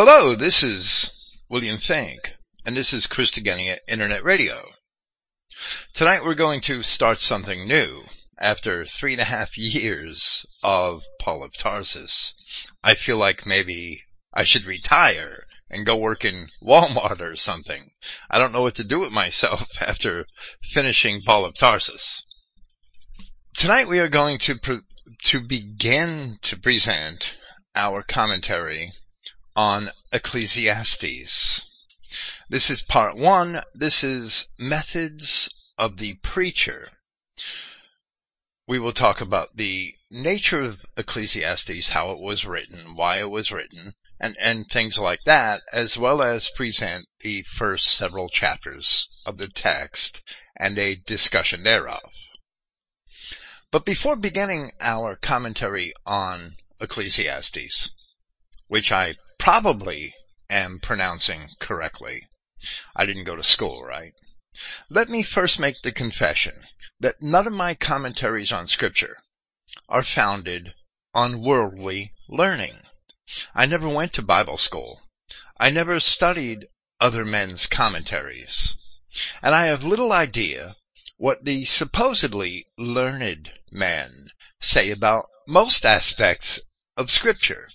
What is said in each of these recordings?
Hello, this is William Finck, and this is Christogenea Internet Radio. Tonight we're going to start something new. After three and a half years of Paul of Tarsus, I feel like maybe I should retire and go work in Walmart or something. I don't know what to do with myself after finishing Paul of Tarsus. Tonight we are going to pre- to begin to present our commentary on Ecclesiastes. This is part one. This is methods of the preacher. We will talk about the nature of Ecclesiastes, how it was written, why it was written, and, and things like that, as well as present the first several chapters of the text and a discussion thereof. But before beginning our commentary on Ecclesiastes, which I probably am pronouncing correctly. I didn't go to school, right? Let me first make the confession that none of my commentaries on scripture are founded on worldly learning. I never went to Bible school. I never studied other men's commentaries. And I have little idea what the supposedly learned men say about most aspects of scripture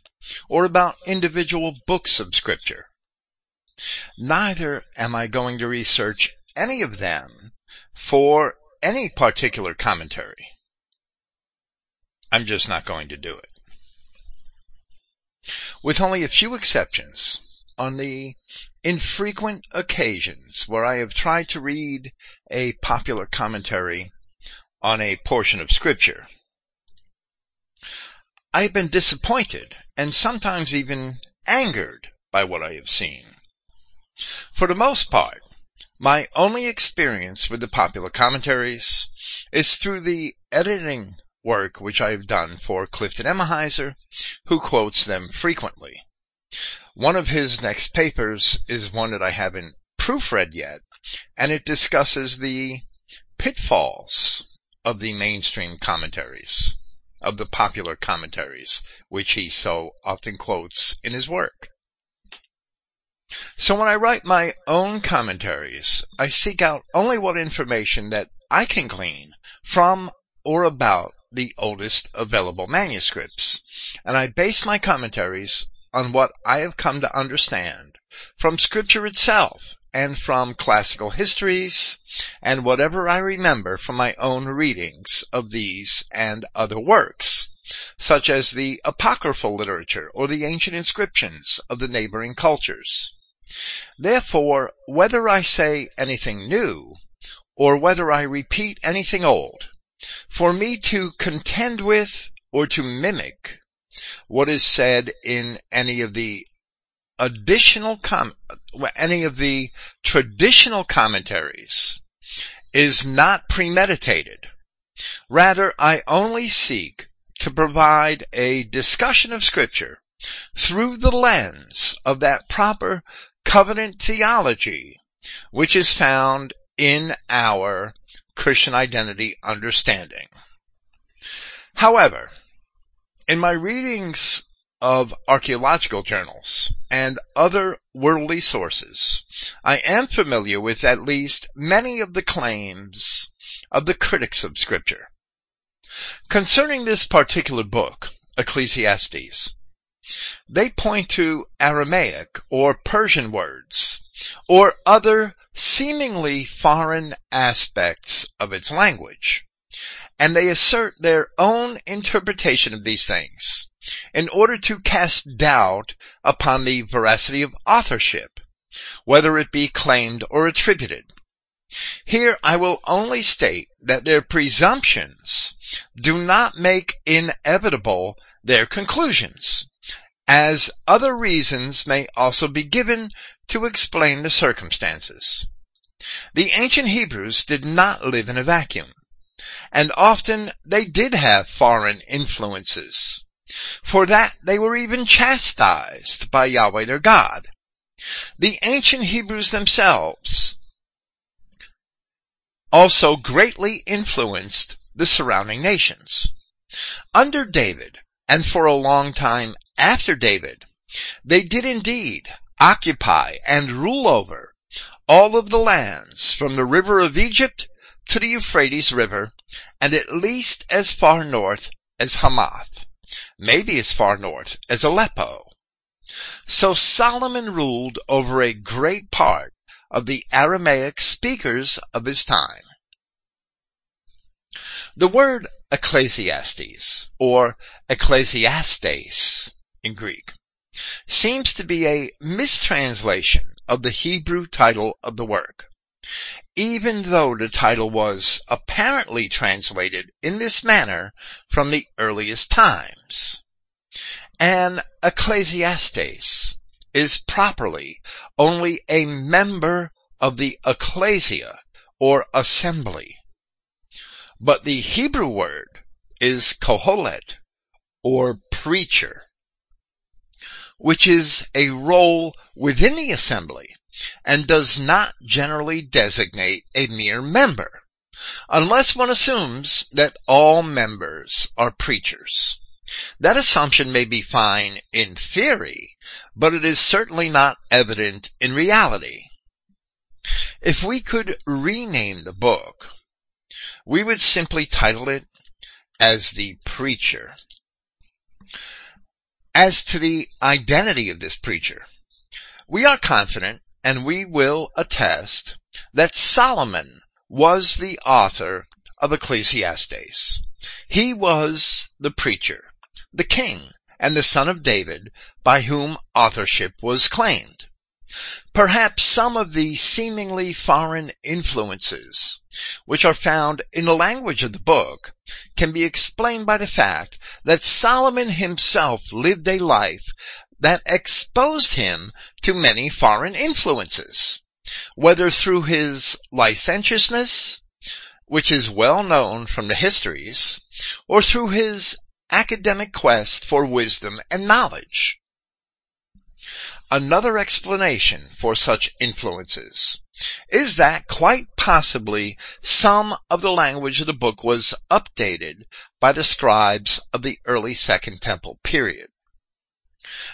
or about individual books of scripture. Neither am I going to research any of them for any particular commentary. I'm just not going to do it. With only a few exceptions, on the infrequent occasions where I have tried to read a popular commentary on a portion of scripture, I have been disappointed and sometimes even angered by what I have seen. For the most part, my only experience with the popular commentaries is through the editing work which I have done for Clifton Emahiser, who quotes them frequently. One of his next papers is one that I haven't proofread yet, and it discusses the pitfalls of the mainstream commentaries of the popular commentaries, which he so often quotes in his work. So when I write my own commentaries, I seek out only what information that I can glean from or about the oldest available manuscripts, and I base my commentaries on what I have come to understand from scripture itself and from classical histories and whatever I remember from my own readings of these and other works, such as the apocryphal literature or the ancient inscriptions of the neighboring cultures. Therefore, whether I say anything new or whether I repeat anything old, for me to contend with or to mimic what is said in any of the additional com- any of the traditional commentaries is not premeditated. Rather, I only seek to provide a discussion of scripture through the lens of that proper covenant theology which is found in our Christian identity understanding. However, in my readings of archaeological journals and other worldly sources, I am familiar with at least many of the claims of the critics of scripture. Concerning this particular book, Ecclesiastes, they point to Aramaic or Persian words or other seemingly foreign aspects of its language, and they assert their own interpretation of these things in order to cast doubt upon the veracity of authorship, whether it be claimed or attributed. Here I will only state that their presumptions do not make inevitable their conclusions, as other reasons may also be given to explain the circumstances. The ancient Hebrews did not live in a vacuum, and often they did have foreign influences. For that they were even chastised by Yahweh their God. The ancient Hebrews themselves also greatly influenced the surrounding nations. Under David, and for a long time after David, They did indeed occupy and rule over all of the lands from the river of Egypt to the Euphrates River and at least as far north as Hamath, maybe as far north as Aleppo. So Solomon ruled over a great part of the Aramaic speakers of his time. The word Ecclesiastes, or Ecclesiastes in Greek, seems to be a mistranslation of the Hebrew title of the work, even though the title was apparently translated in this manner from the earliest times. An ecclesiastes is properly only a member of the ecclesia or assembly. But the Hebrew word is kohelet or preacher, which is a role within the assembly and does not generally designate a mere member, unless one assumes that all members are preachers. That assumption may be fine in theory, but it is certainly not evident in reality. If we could rename the book, we would simply title it as the preacher. As to the identity of this preacher, we are confident and we will attest that Solomon was the author of Ecclesiastes. He was the preacher, the king, and the son of David by whom authorship was claimed. Perhaps some of the seemingly foreign influences which are found in the language of the book can be explained by the fact that Solomon himself lived a life that exposed him to many foreign influences, whether through his licentiousness, which is well known from the histories, or through his academic quest for wisdom and knowledge. Another explanation for such influences is that quite possibly some of the language of the book was updated by the scribes of the early Second Temple period.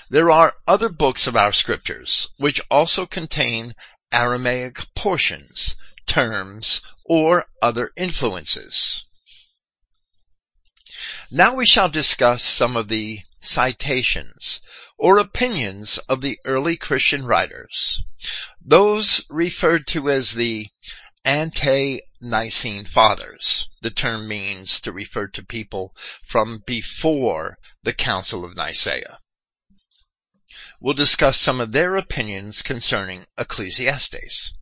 There are other books of our scriptures which also contain Aramaic portions, terms, or other influences. Now we shall discuss some of the citations or opinions of the early Christian writers, those referred to as the ante-Nicene Fathers. The term means to refer to people from before the Council of Nicaea will discuss some of their opinions concerning Ecclesiastes.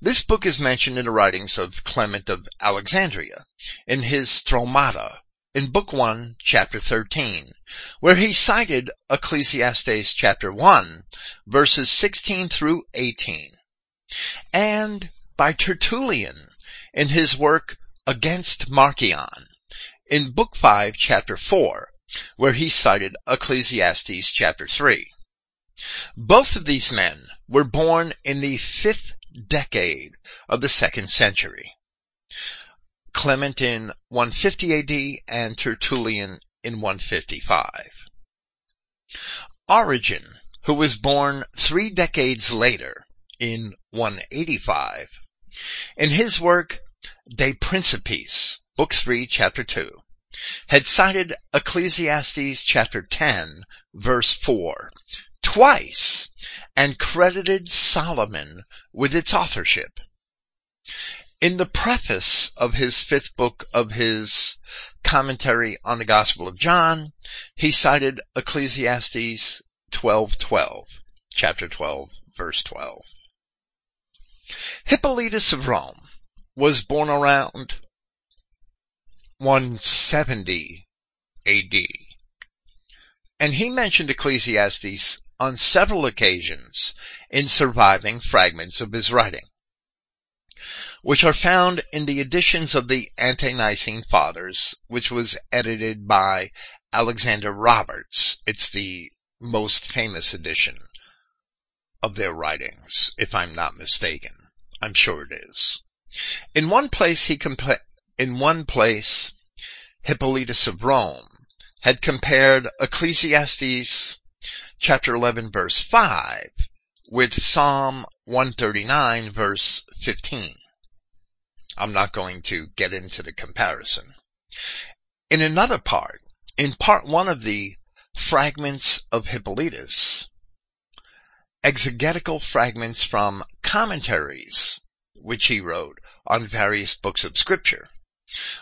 This book is mentioned in the writings of Clement of Alexandria in his Stromata in Book 1, Chapter 13, where he cited Ecclesiastes chapter 1, verses 16 through 18, and by Tertullian in his work Against Marcion in Book 5, Chapter 4, where he cited Ecclesiastes chapter 3. Both of these men were born in the fifth decade of the second century. Clement in 150 AD and Tertullian in 155. Origen, who was born three decades later in 185, in his work De Principiis, Book 3, Chapter 2, had cited Ecclesiastes chapter 10, verse 4, twice and credited Solomon with its authorship. In the preface of his fifth book of his commentary on the Gospel of John, he cited Ecclesiastes 12:12, chapter 12, verse 12. Hippolytus of Rome was born around 170 AD. And he mentioned Ecclesiastes on several occasions in surviving fragments of his writing, which are found in the editions of the Ante-Nicene Fathers, which was edited by Alexander Roberts. It's the most famous edition of their writings, if I'm not mistaken. I'm sure it is. In one place he compa- in one place Hippolytus of Rome had compared Ecclesiastes chapter 11 verse 5 with Psalm 139 verse 15. I'm not going to get into the comparison. In another part, in part one of the fragments of Hippolytus, exegetical fragments from commentaries which he wrote on various books of scripture,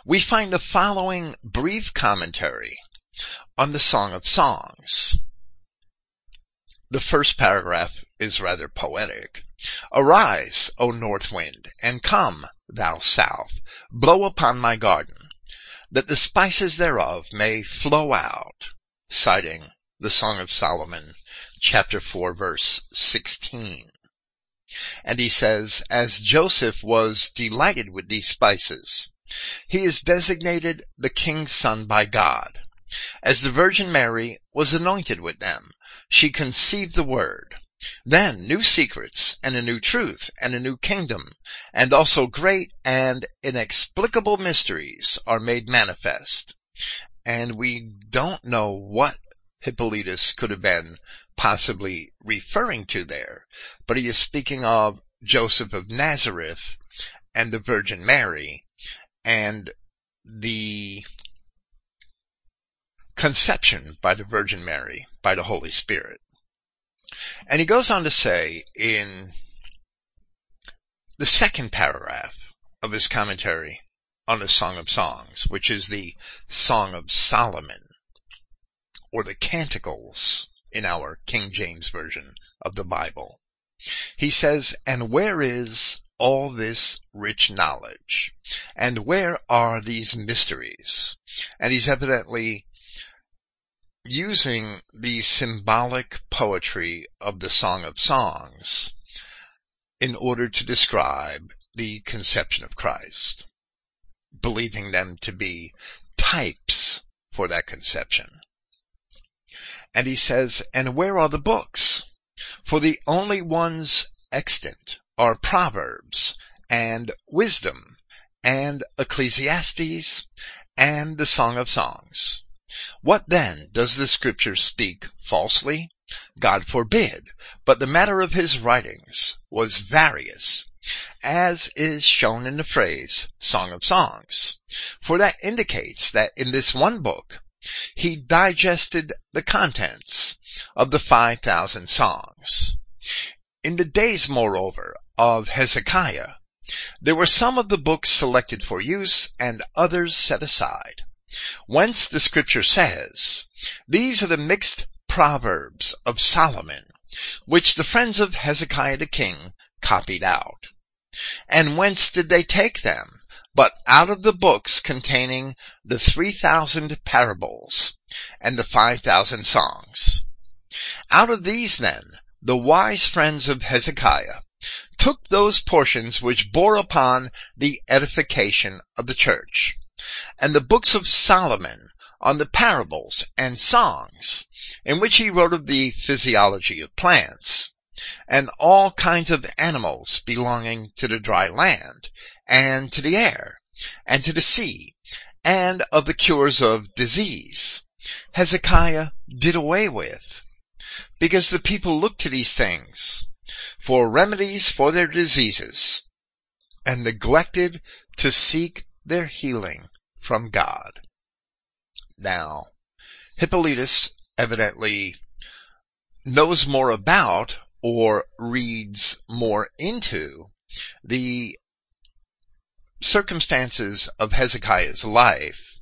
we find the following brief commentary on the Song of Songs. The first paragraph is rather poetic. Arise, O north wind, and come, thou south, blow upon my garden, that the spices thereof may flow out, citing the Song of Solomon, chapter 4, verse 16. And he says, as Joseph was delighted with these spices, he is designated the king's son by God. As the Virgin Mary was anointed with them, she conceived the word. Then new secrets and a new truth and a new kingdom and also great and inexplicable mysteries are made manifest. And we don't know what Hippolytus could have been possibly referring to there, but he is speaking of Joseph of Nazareth and the Virgin Mary and the conception by the Virgin Mary by the Holy Spirit. And he goes on to say in the second paragraph of his commentary on the Song of Songs, which is the Song of Solomon, or the Canticles in our King James Version of the Bible. He says, And where is all this rich knowledge? And where are these mysteries? And he's evidently using the symbolic poetry of the Song of Songs in order to describe the conception of Christ, believing them to be types for that conception. And he says, and where are the books? For the only ones extant are Proverbs and Wisdom and Ecclesiastes and the Song of Songs. What then does the scripture speak falsely? God forbid, but the matter of his writings was various, as is shown in the phrase Song of Songs, for that indicates that in this one book he digested the contents of the 5,000 songs. In the days, moreover, of Hezekiah, there were some of the books selected for use and others set aside. Whence the scripture says, These are the mixed proverbs of Solomon, which the friends of Hezekiah the king copied out. And whence did they take them? But out of the books containing the three thousand parables and the five thousand songs. Out of these then, the wise friends of Hezekiah took those portions which bore upon the edification of the church and the books of Solomon on the parables and songs, in which he wrote of the physiology of plants, and all kinds of animals belonging to the dry land, and to the air, and to the sea, and of the cures of disease, Hezekiah did away with, because the people looked to these things for remedies for their diseases, and neglected to seek their healing from God. Now, Hippolytus evidently knows more about or reads more into the circumstances of Hezekiah's life,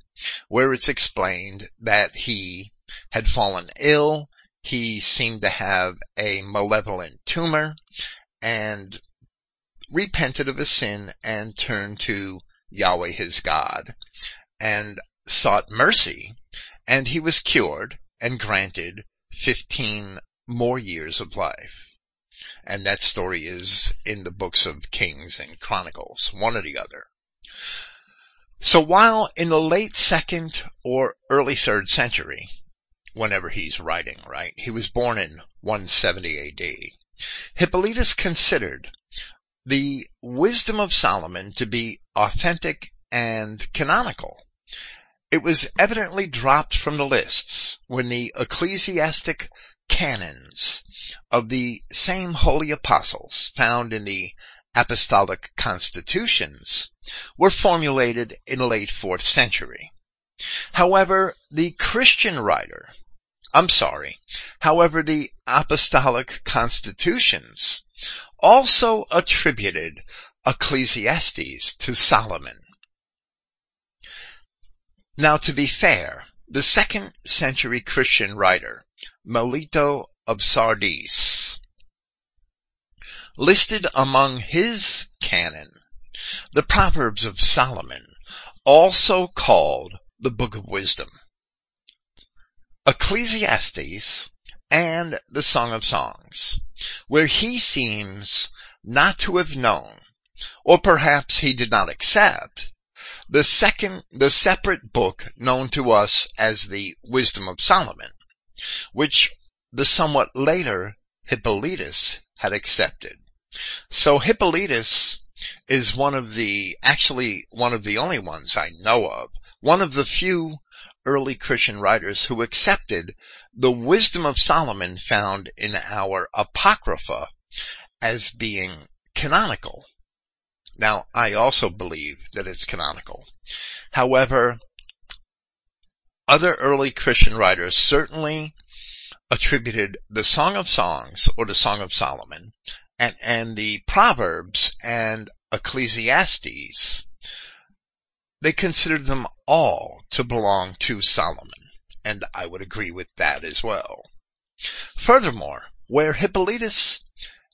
where it's explained that he had fallen ill, he seemed to have a malevolent tumor, and repented of his sin and turned to Yahweh his God, and sought mercy, and he was cured and granted 15 more years of life. And that story is in the books of Kings and Chronicles, one or the other. So while in the late second or early third century, whenever he's writing, right, he was born in 170 AD, Hippolytus considered the wisdom of Solomon to be authentic and canonical. It was evidently dropped from the lists when the ecclesiastic canons of the same holy apostles found in the apostolic constitutions were formulated in the late 4th century. However, the Christian writer, I'm sorry, however, the apostolic constitutions also attributed Ecclesiastes to Solomon. Now to be fair, the second century Christian writer, Melito of Sardis, listed among his canon the Proverbs of Solomon, also called the Book of Wisdom. Ecclesiastes and the Song of Songs, where he seems not to have known, or perhaps he did not accept, the second, the separate book known to us as the Wisdom of Solomon, which the somewhat later Hippolytus had accepted. So Hippolytus is one of the, actually one of the only ones I know of, one of the few early Christian writers who accepted the wisdom of Solomon found in our Apocrypha as being canonical. Now, I also believe that it's canonical. However, other early Christian writers certainly attributed the Song of Songs or the Song of Solomon and, and the Proverbs and Ecclesiastes, they considered them all to belong to Solomon, and I would agree with that as well. Furthermore, where Hippolytus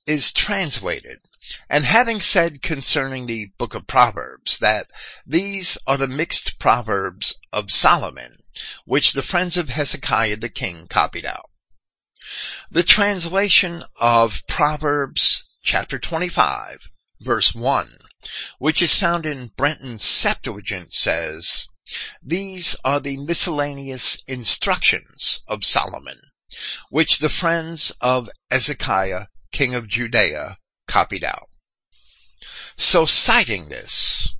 is translated, and having said concerning the book of Proverbs that these are the mixed proverbs of Solomon, which the friends of Hezekiah the king copied out. The translation of Proverbs chapter 25 verse 1, which is found in Brenton's Septuagint says, These are the miscellaneous instructions of Solomon, which the friends of Hezekiah, king of Judea, copied out. So citing this,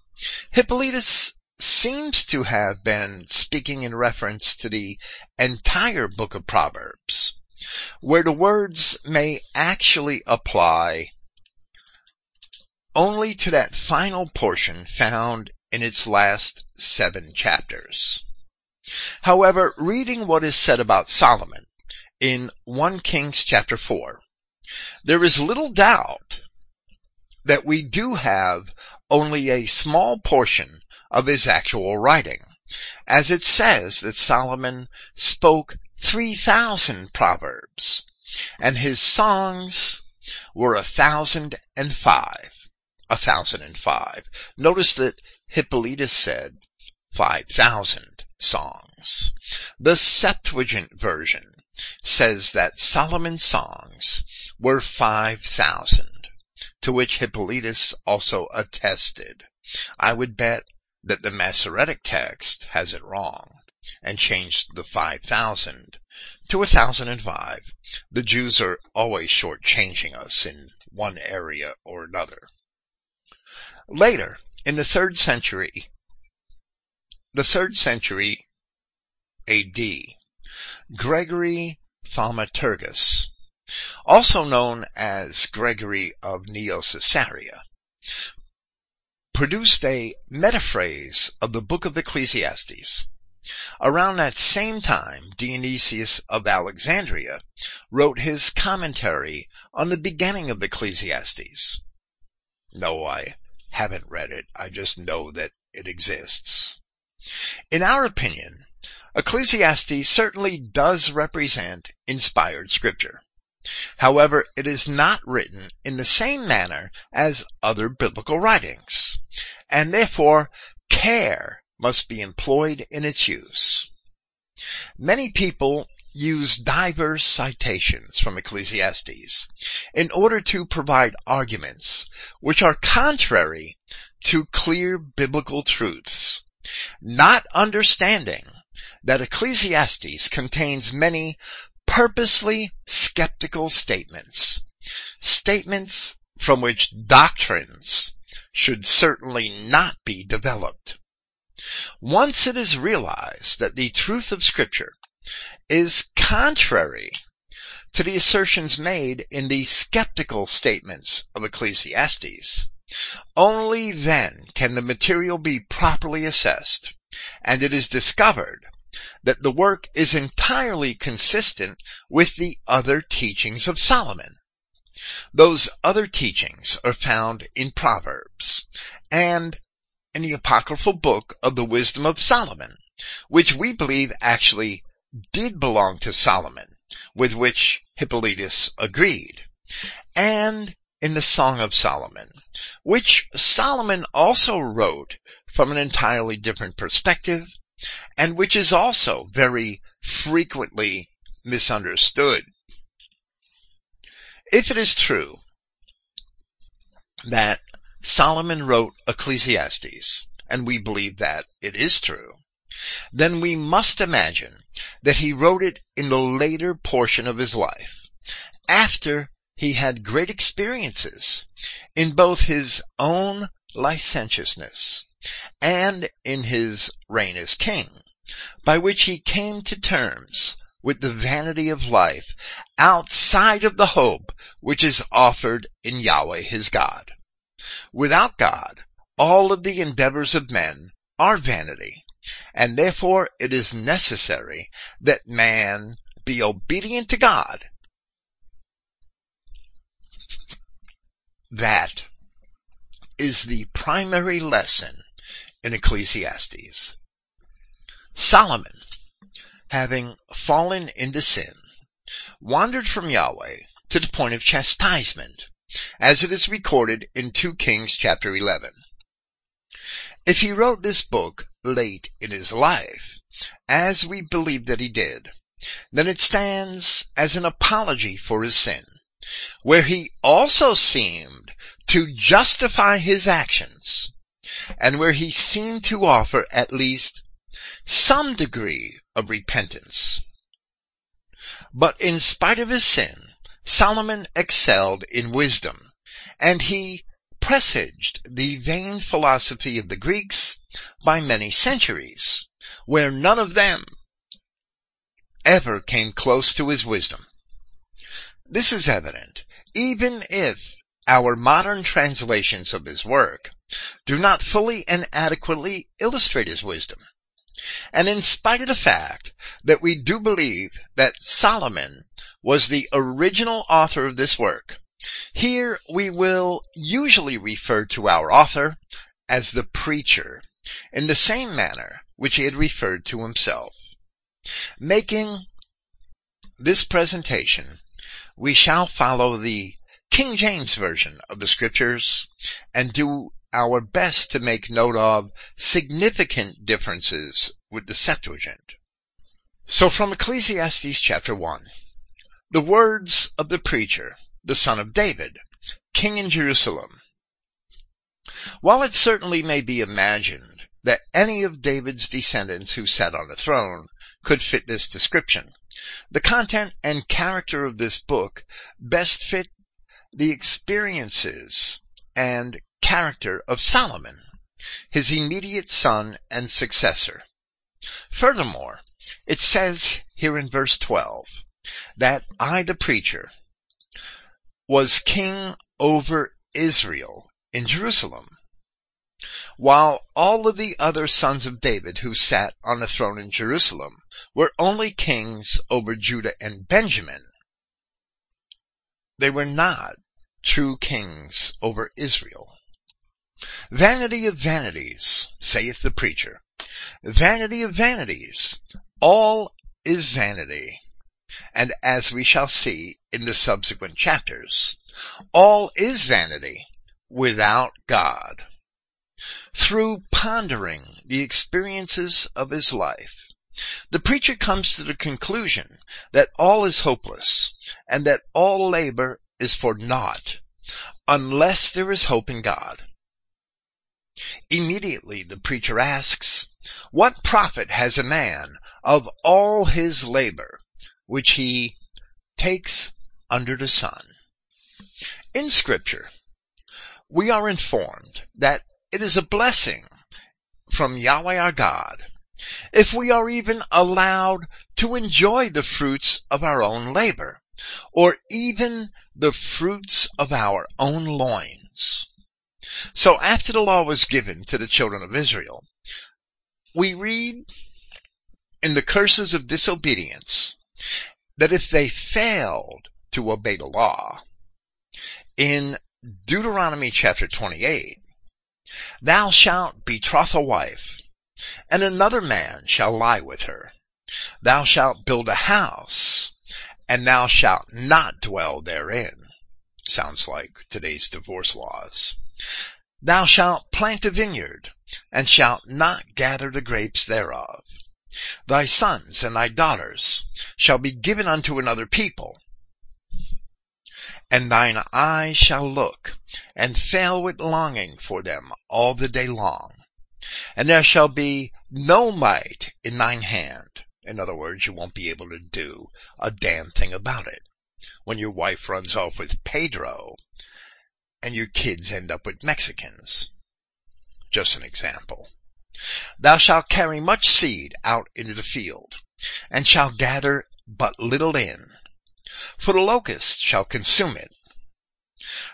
Hippolytus seems to have been speaking in reference to the entire book of Proverbs, where the words may actually apply only to that final portion found in its last seven chapters. However, reading what is said about Solomon in 1 Kings chapter 4, there is little doubt that we do have only a small portion of his actual writing, as it says that Solomon spoke 3,000 proverbs, and his songs were a thousand and five. A thousand and five. Notice that Hippolytus said 5,000 songs. The Septuagint version says that Solomon's songs were 5,000, to which Hippolytus also attested. I would bet that the Masoretic text has it wrong and changed the 5,000 to a 1,005. The Jews are always shortchanging us in one area or another. Later, in the third century, the third century AD, Gregory Thaumaturgus, also known as Gregory of Neo-Caesarea, produced a metaphrase of the book of Ecclesiastes. Around that same time, Dionysius of Alexandria wrote his commentary on the beginning of Ecclesiastes. No, I haven't read it. I just know that it exists. In our opinion, Ecclesiastes certainly does represent inspired scripture. However, it is not written in the same manner as other biblical writings, and therefore care must be employed in its use. Many people use diverse citations from Ecclesiastes in order to provide arguments which are contrary to clear biblical truths, not understanding that Ecclesiastes contains many purposely skeptical statements, statements from which doctrines should certainly not be developed. Once it is realized that the truth of scripture is contrary to the assertions made in the skeptical statements of Ecclesiastes. Only then can the material be properly assessed, and it is discovered that the work is entirely consistent with the other teachings of Solomon. Those other teachings are found in Proverbs and in the apocryphal book of the Wisdom of Solomon, which we believe actually did belong to Solomon, with which Hippolytus agreed, and in the Song of Solomon, which Solomon also wrote from an entirely different perspective, and which is also very frequently misunderstood. If it is true that Solomon wrote Ecclesiastes, and we believe that it is true, then we must imagine that he wrote it in the later portion of his life, after he had great experiences in both his own licentiousness and in his reign as king, by which he came to terms with the vanity of life outside of the hope which is offered in Yahweh his God. Without God, all of the endeavors of men are vanity, and therefore it is necessary that man be obedient to God. That is the primary lesson in Ecclesiastes. Solomon, having fallen into sin, wandered from Yahweh to the point of chastisement, as it is recorded in 2 Kings chapter 11. If he wrote this book late in his life, as we believe that he did, then it stands as an apology for his sin, where he also seemed to justify his actions, and where he seemed to offer at least some degree of repentance. But in spite of his sin, Solomon excelled in wisdom, and he presaged the vain philosophy of the Greeks by many centuries, where none of them ever came close to his wisdom. This is evident even if our modern translations of his work do not fully and adequately illustrate his wisdom. And in spite of the fact that we do believe that Solomon was the original author of this work, here we will usually refer to our author as the preacher in the same manner which he had referred to himself. Making this presentation, we shall follow the King James Version of the scriptures and do our best to make note of significant differences with the Septuagint. So from Ecclesiastes chapter 1, the words of the preacher the son of David, king in Jerusalem. While it certainly may be imagined that any of David's descendants who sat on the throne could fit this description, the content and character of this book best fit the experiences and character of Solomon, his immediate son and successor. Furthermore, it says here in verse 12 that I, the preacher, was king over Israel in Jerusalem, while all of the other sons of David who sat on the throne in Jerusalem were only kings over Judah and Benjamin. They were not true kings over Israel. Vanity of vanities, saith the preacher. Vanity of vanities. All is vanity and as we shall see in the subsequent chapters, all is vanity without God. Through pondering the experiences of his life, the preacher comes to the conclusion that all is hopeless and that all labor is for naught unless there is hope in God. Immediately the preacher asks, what profit has a man of all his labor which he takes under the sun. In scripture, we are informed that it is a blessing from Yahweh our God if we are even allowed to enjoy the fruits of our own labor or even the fruits of our own loins. So after the law was given to the children of Israel, we read in the curses of disobedience that if they failed to obey the law, in Deuteronomy chapter 28, thou shalt betroth a wife, and another man shall lie with her. Thou shalt build a house, and thou shalt not dwell therein. Sounds like today's divorce laws. Thou shalt plant a vineyard, and shalt not gather the grapes thereof. Thy sons and thy daughters shall be given unto another people, and thine eye shall look, and fail with longing for them all the day long. And there shall be no might in thine hand. In other words, you won't be able to do a damn thing about it. When your wife runs off with Pedro, and your kids end up with Mexicans. Just an example. Thou shalt carry much seed out into the field, and shalt gather but little in, for the locust shall consume it.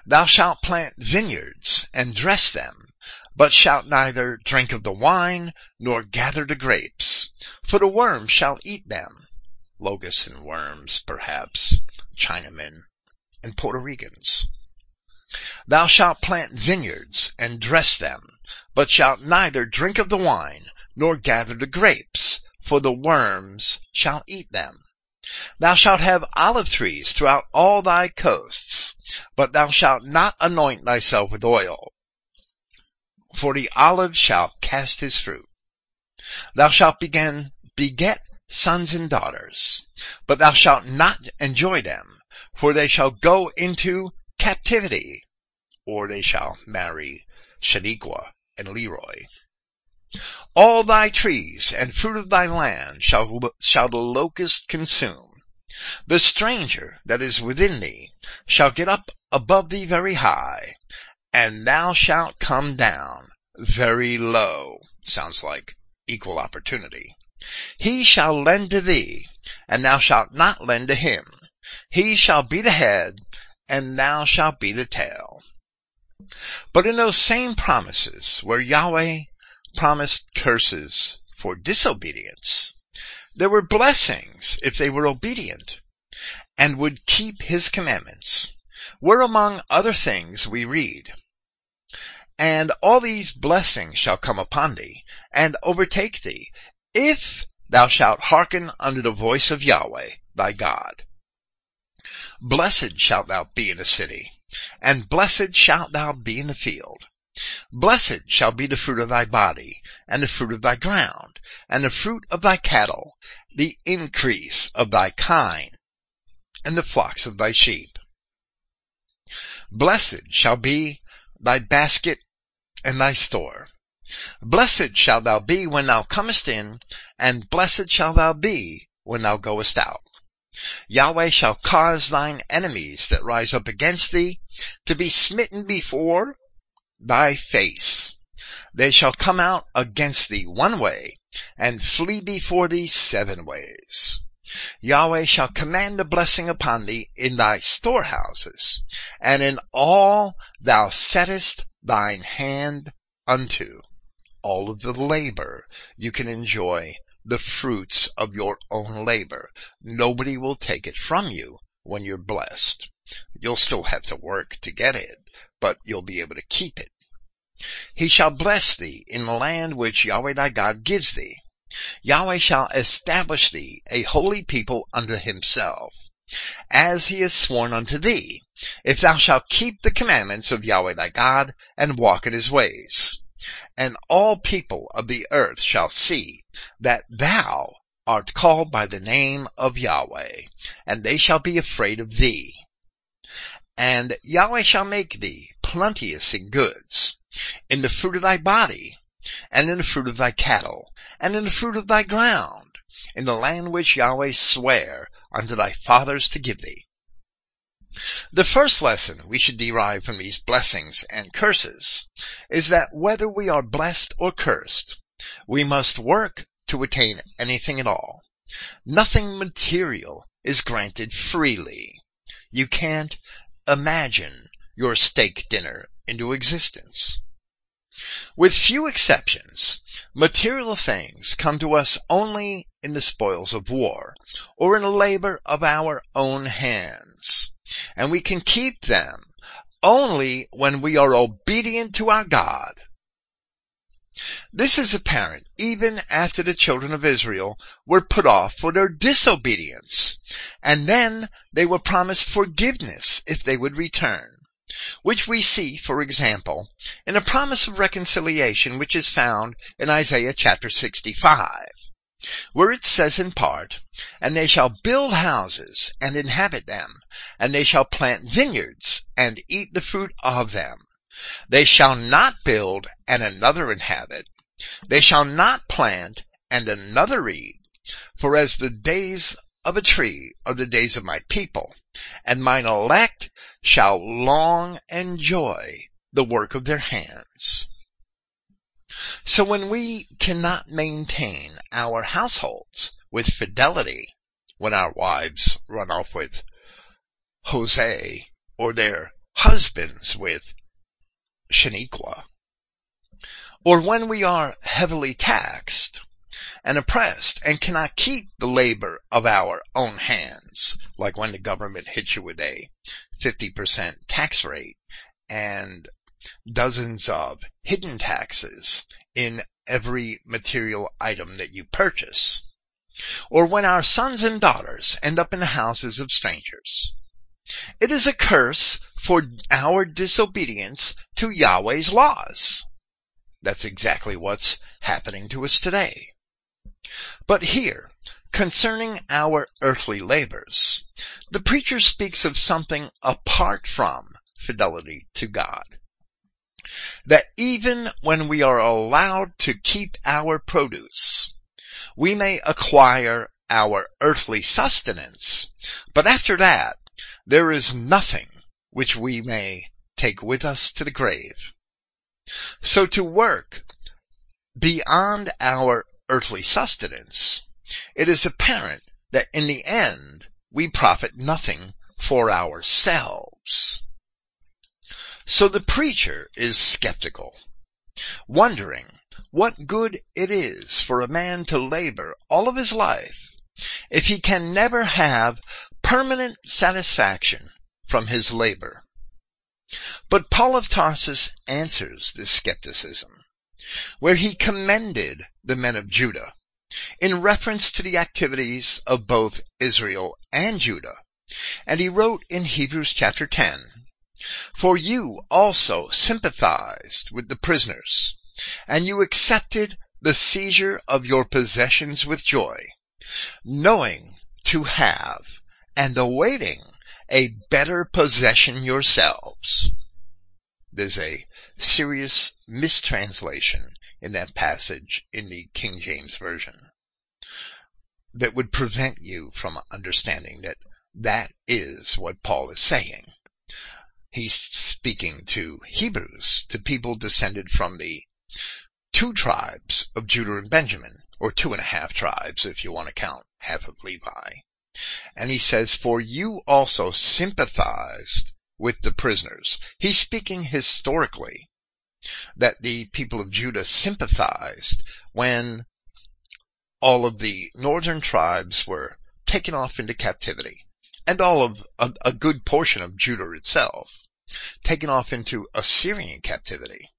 Thou shalt plant vineyards, and dress them, but shalt neither drink of the wine, nor gather the grapes, for the worms shall eat them. Locusts and worms, perhaps, Chinamen and Puerto Ricans. Thou shalt plant vineyards, and dress them, but shalt neither drink of the wine, nor gather the grapes, for the worms shall eat them. Thou shalt have olive trees throughout all thy coasts, but thou shalt not anoint thyself with oil, for the olive shall cast his fruit. Thou shalt begin, beget sons and daughters, but thou shalt not enjoy them, for they shall go into captivity, or they shall marry Shaniqua and Leroy. All thy trees and fruit of thy land shall, shall the locust consume. The stranger that is within thee shall get up above thee very high, and thou shalt come down very low. Sounds like equal opportunity. He shall lend to thee, and thou shalt not lend to him. He shall be the head, and thou shalt be the tail. But in those same promises where Yahweh promised curses for disobedience, there were blessings if they were obedient and would keep his commandments, where among other things we read, And all these blessings shall come upon thee, and overtake thee, if thou shalt hearken unto the voice of Yahweh thy God. Blessed shalt thou be in the city, and blessed shalt thou be in the field. Blessed shall be the fruit of thy body, and the fruit of thy ground, and the fruit of thy cattle, the increase of thy kine, and the flocks of thy sheep. Blessed shall be thy basket and thy store. Blessed shalt thou be when thou comest in, and blessed shalt thou be when thou goest out. Yahweh shall cause thine enemies that rise up against thee to be smitten before thy face. They shall come out against thee one way, and flee before thee seven ways. Yahweh shall command a blessing upon thee in thy storehouses, and in all thou settest thine hand unto. All of the labor you can enjoy the fruits of your own labor. Nobody will take it from you when you're blessed. You'll still have to work to get it, but you'll be able to keep it. He shall bless thee in the land which Yahweh thy God gives thee. Yahweh shall establish thee a holy people unto himself, as he has sworn unto thee, if thou shalt keep the commandments of Yahweh thy God and walk in his ways and all people of the earth shall see that thou art called by the name of Yahweh, and they shall be afraid of thee. And Yahweh shall make thee plenteous in goods, in the fruit of thy body, and in the fruit of thy cattle, and in the fruit of thy ground, in the land which Yahweh sware unto thy fathers to give thee. The first lesson we should derive from these blessings and curses is that whether we are blessed or cursed, we must work to attain anything at all. Nothing material is granted freely. You can't imagine your steak dinner into existence. With few exceptions, material things come to us only in the spoils of war or in the labor of our own hands. And we can keep them only when we are obedient to our God. This is apparent even after the children of Israel were put off for their disobedience, and then they were promised forgiveness if they would return, which we see, for example, in a promise of reconciliation which is found in Isaiah chapter 65 where it says in part, And they shall build houses and inhabit them, and they shall plant vineyards and eat the fruit of them. They shall not build and another inhabit. They shall not plant and another eat. For as the days of a tree are the days of my people, and mine elect shall long enjoy the work of their hands. So when we cannot maintain our households with fidelity, when our wives run off with Jose or their husbands with Shaniqua, or when we are heavily taxed and oppressed and cannot keep the labor of our own hands, like when the government hits you with a 50% tax rate and dozens of hidden taxes in every material item that you purchase. Or when our sons and daughters end up in the houses of strangers. It is a curse for our disobedience to Yahweh's laws. That's exactly what's happening to us today. But here, concerning our earthly labors, the preacher speaks of something apart from fidelity to God that even when we are allowed to keep our produce, we may acquire our earthly sustenance, but after that, there is nothing which we may take with us to the grave. So to work beyond our earthly sustenance, it is apparent that in the end we profit nothing for ourselves. So the preacher is skeptical, wondering what good it is for a man to labor all of his life if he can never have permanent satisfaction from his labor. But Paul of Tarsus answers this skepticism, where he commended the men of Judah in reference to the activities of both Israel and Judah. And he wrote in Hebrews chapter 10, for you also sympathized with the prisoners, and you accepted the seizure of your possessions with joy, knowing to have and awaiting a better possession yourselves. There's a serious mistranslation in that passage in the King James Version that would prevent you from understanding that that is what Paul is saying he's speaking to Hebrews, to people descended from the two tribes of Judah and Benjamin, or two and a half tribes if you want to count half of Levi. And he says, for you also sympathized with the prisoners. He's speaking historically that the people of Judah sympathized when all of the northern tribes were taken off into captivity and all of a, a good portion of Judah itself taken off into Assyrian captivity.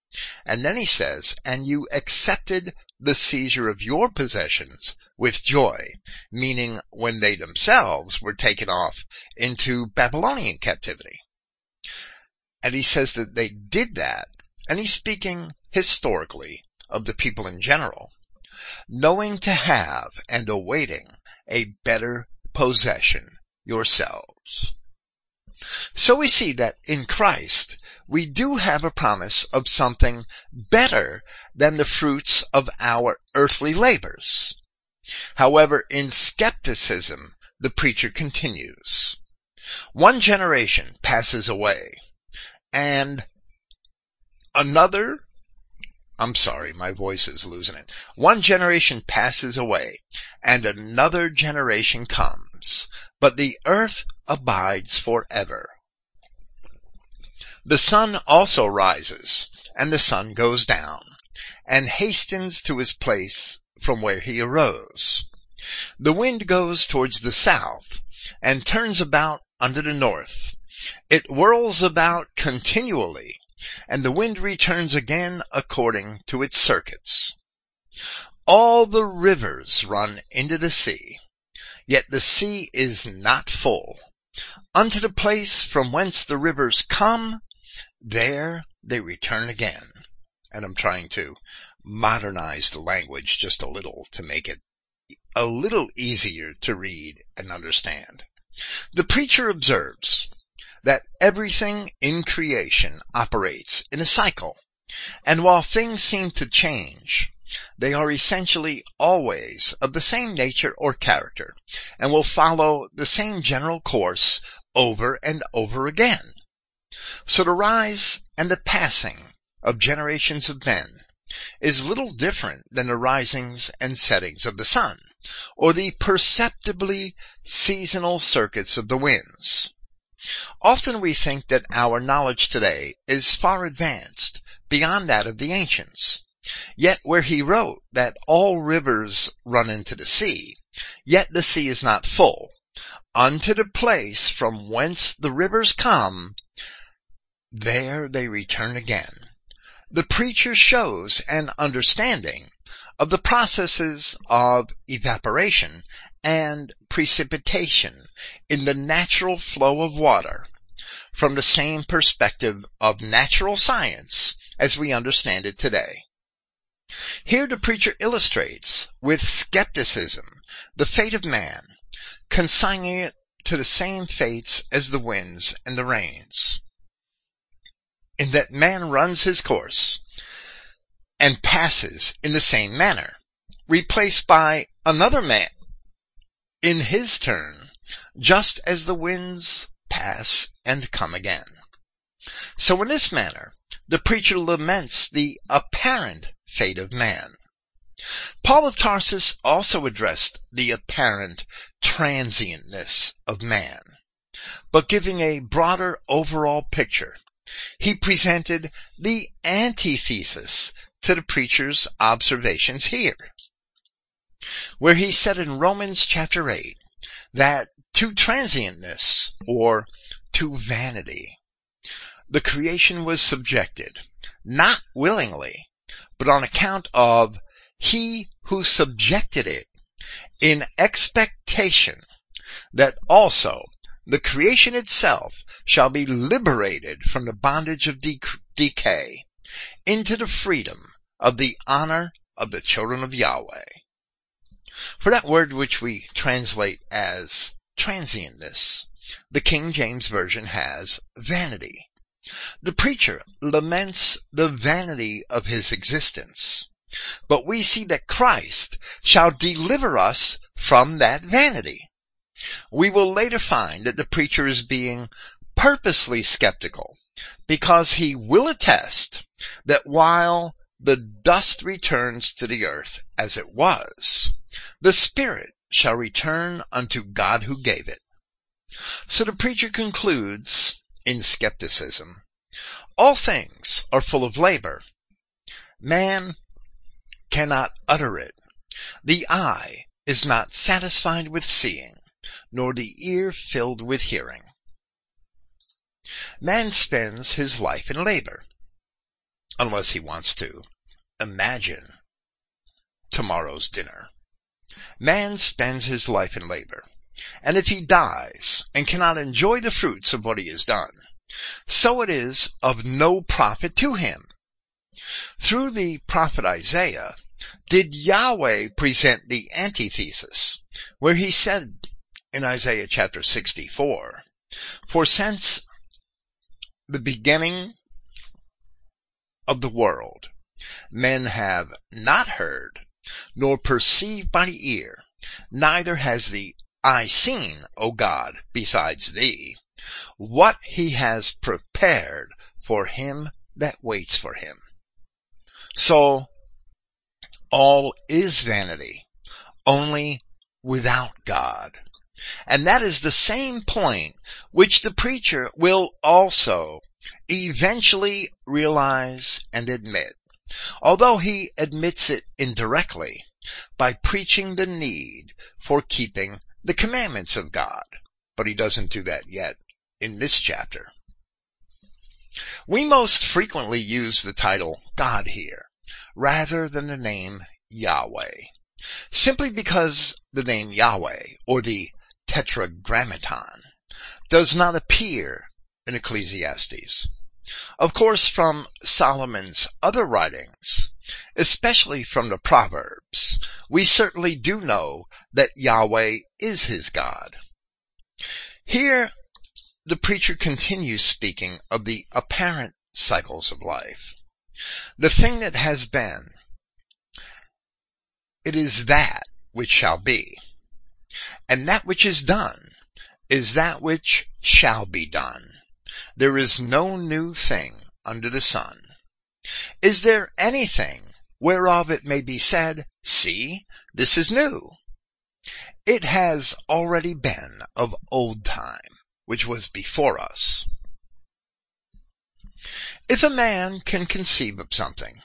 And then he says, and you accepted the seizure of your possessions with joy, meaning when they themselves were taken off into Babylonian captivity. And he says that they did that, and he's speaking historically of the people in general, knowing to have and awaiting a better possession yourselves. So we see that in Christ, we do have a promise of something better than the fruits of our earthly labors. However, in skepticism, the preacher continues. One generation passes away, and another I'm sorry, my voice is losing it. One generation passes away and another generation comes, but the earth abides forever. The sun also rises and the sun goes down and hastens to his place from where he arose. The wind goes towards the south and turns about unto the north. It whirls about continually and the wind returns again according to its circuits. All the rivers run into the sea, yet the sea is not full. Unto the place from whence the rivers come, there they return again. And I'm trying to modernize the language just a little to make it a little easier to read and understand. The preacher observes that everything in creation operates in a cycle. And while things seem to change, they are essentially always of the same nature or character and will follow the same general course over and over again. So the rise and the passing of generations of men is little different than the risings and settings of the sun or the perceptibly seasonal circuits of the winds. Often we think that our knowledge today is far advanced beyond that of the ancients. Yet where he wrote that all rivers run into the sea, yet the sea is not full, unto the place from whence the rivers come, there they return again. The preacher shows an understanding of the processes of evaporation and precipitation in the natural flow of water from the same perspective of natural science as we understand it today. Here the preacher illustrates with skepticism the fate of man, consigning it to the same fates as the winds and the rains. In that man runs his course and passes in the same manner, replaced by another man in his turn, just as the winds pass and come again. So in this manner, the preacher laments the apparent fate of man. Paul of Tarsus also addressed the apparent transientness of man. But giving a broader overall picture, he presented the antithesis to the preacher's observations here where he said in Romans chapter 8 that to transientness or to vanity, the creation was subjected, not willingly, but on account of he who subjected it in expectation that also the creation itself shall be liberated from the bondage of de- decay into the freedom of the honor of the children of Yahweh. For that word which we translate as transientness, the King James Version has vanity. The preacher laments the vanity of his existence. But we see that Christ shall deliver us from that vanity. We will later find that the preacher is being purposely skeptical because he will attest that while the dust returns to the earth as it was, the spirit shall return unto God who gave it. So the preacher concludes in skepticism, all things are full of labor. Man cannot utter it. The eye is not satisfied with seeing, nor the ear filled with hearing. Man spends his life in labor, unless he wants to imagine tomorrow's dinner. Man spends his life in labor. And if he dies and cannot enjoy the fruits of what he has done, so it is of no profit to him. Through the prophet Isaiah, did Yahweh present the antithesis, where he said in Isaiah chapter 64, For since the beginning of the world, men have not heard, nor perceived by the ear, neither has the eye seen, O God, besides thee, what he has prepared for him that waits for him. So, all is vanity, only without God. And that is the same point which the preacher will also eventually realize and admit, although he admits it indirectly by preaching the need for keeping the commandments of God. But he doesn't do that yet in this chapter. We most frequently use the title God here rather than the name Yahweh, simply because the name Yahweh or the Tetragrammaton does not appear in Ecclesiastes. Of course, from Solomon's other writings, especially from the Proverbs, we certainly do know that Yahweh is his God. Here, the preacher continues speaking of the apparent cycles of life. The thing that has been, it is that which shall be. And that which is done is that which shall be done. There is no new thing under the sun. Is there anything whereof it may be said, See, this is new? It has already been of old time, which was before us. If a man can conceive of something,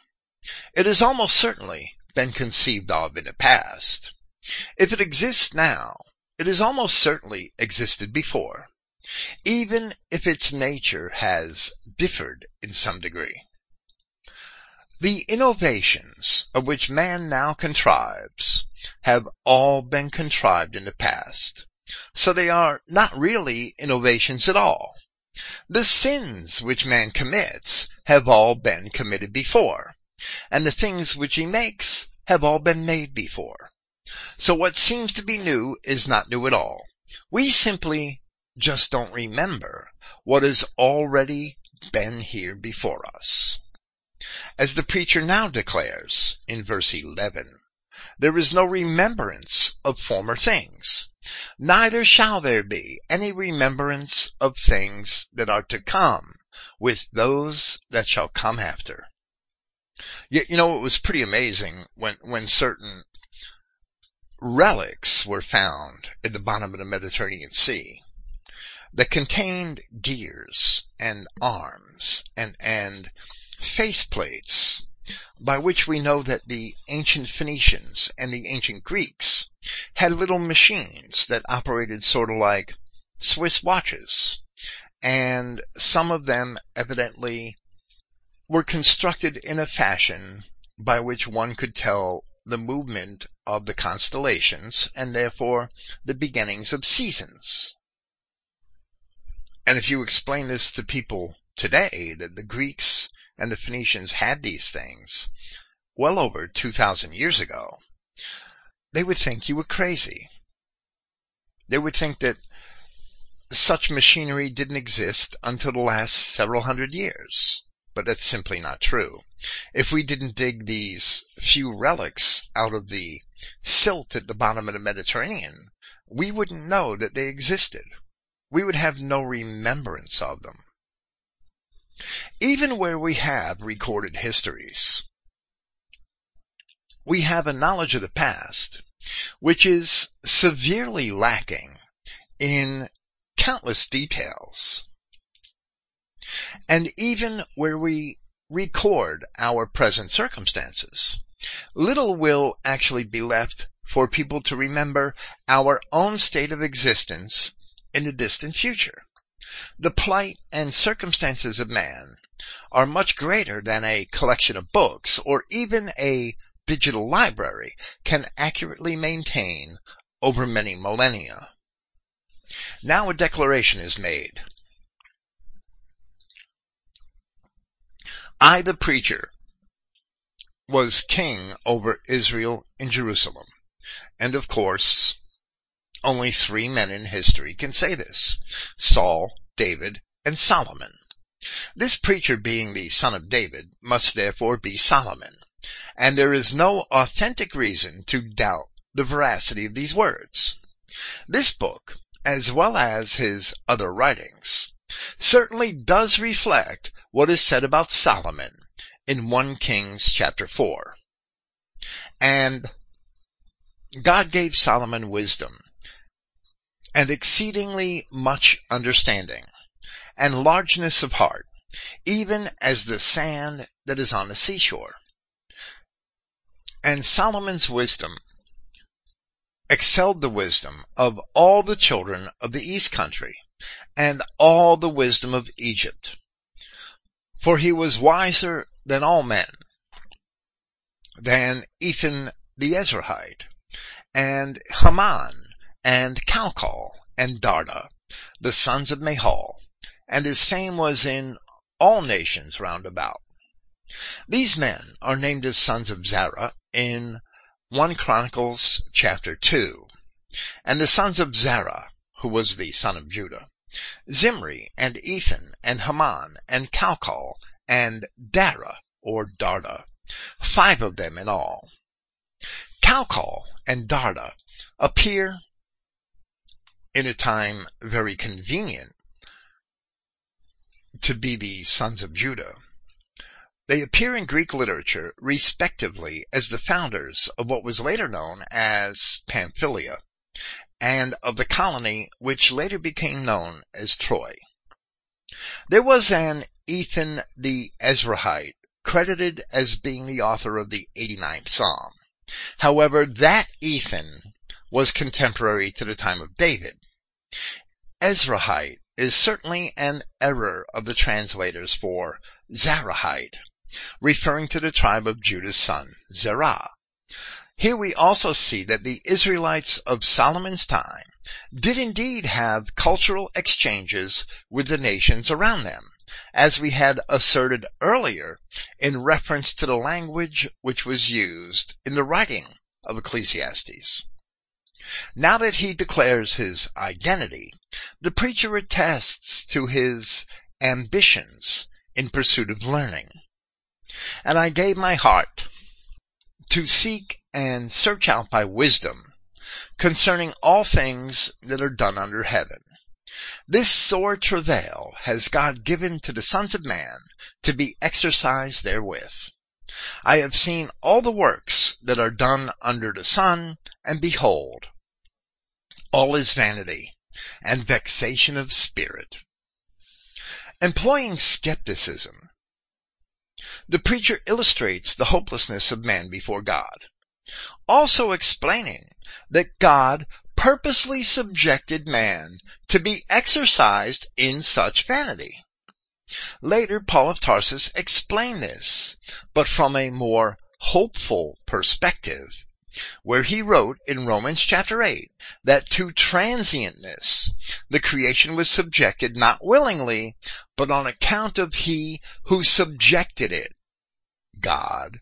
it has almost certainly been conceived of in the past. If it exists now, it has almost certainly existed before, even if its nature has differed in some degree. The innovations of which man now contrives have all been contrived in the past, so they are not really innovations at all. The sins which man commits have all been committed before, and the things which he makes have all been made before. So what seems to be new is not new at all. We simply just don't remember what has already been here before us. As the preacher now declares in verse 11, there is no remembrance of former things, neither shall there be any remembrance of things that are to come with those that shall come after. Yet, you know, it was pretty amazing when, when certain relics were found at the bottom of the Mediterranean Sea that contained gears and arms and, and faceplates by which we know that the ancient Phoenicians and the ancient Greeks had little machines that operated sort of like Swiss watches. And some of them evidently were constructed in a fashion by which one could tell the movement of the constellations and therefore the beginnings of seasons. And if you explain this to people today, that the Greeks and the Phoenicians had these things well over 2,000 years ago, they would think you were crazy. They would think that such machinery didn't exist until the last several hundred years but that's simply not true. If we didn't dig these few relics out of the silt at the bottom of the Mediterranean, we wouldn't know that they existed. We would have no remembrance of them. Even where we have recorded histories, we have a knowledge of the past which is severely lacking in countless details. And even where we record our present circumstances, little will actually be left for people to remember our own state of existence in the distant future. The plight and circumstances of man are much greater than a collection of books or even a digital library can accurately maintain over many millennia. Now a declaration is made I, the preacher, was king over Israel in Jerusalem. And of course, only three men in history can say this. Saul, David, and Solomon. This preacher being the son of David must therefore be Solomon. And there is no authentic reason to doubt the veracity of these words. This book, as well as his other writings, certainly does reflect what is said about Solomon in 1 Kings chapter 4. And God gave Solomon wisdom and exceedingly much understanding and largeness of heart, even as the sand that is on the seashore. And Solomon's wisdom excelled the wisdom of all the children of the east country and all the wisdom of Egypt. For he was wiser than all men, than Ethan the Ezrahite, and Heman, and Calcol, and Darda, the sons of Mahal, and his fame was in all nations round about. These men are named as sons of Zerah in 1 Chronicles chapter 2. And the sons of Zerah, who was the son of Judah, Zimri, and Ethan, and Heman, and Calcol, and Dara, or Darda, five of them in all. Calcol and Darda appear in a time very convenient to be the sons of Judah. They appear in Greek literature respectively as the founders of what was later known as Pamphylia and of the colony which later became known as Troy. There was an Ethan the Ezrahite credited as being the author of the 89th Psalm. However, that Ethan was contemporary to the time of David. Ezrahite is certainly an error of the translators for Zarahite, referring to the tribe of Judah's son, Zerah. Here we also see that the Israelites of Solomon's time did indeed have cultural exchanges with the nations around them, as we had asserted earlier in reference to the language which was used in the writing of Ecclesiastes. Now that he declares his identity, the preacher attests to his ambitions in pursuit of learning. And I gave my heart to seek and search out by wisdom concerning all things that are done under heaven. This sore travail has God given to the sons of man to be exercised therewith. I have seen all the works that are done under the sun, and behold, all is vanity and vexation of spirit. Employing skepticism, the preacher illustrates the hopelessness of man before God, also explaining that God purposely subjected man to be exercised in such vanity. Later, Paul of Tarsus explained this, but from a more hopeful perspective, where he wrote in Romans chapter 8 that to transientness the creation was subjected not willingly, but on account of he who subjected it. God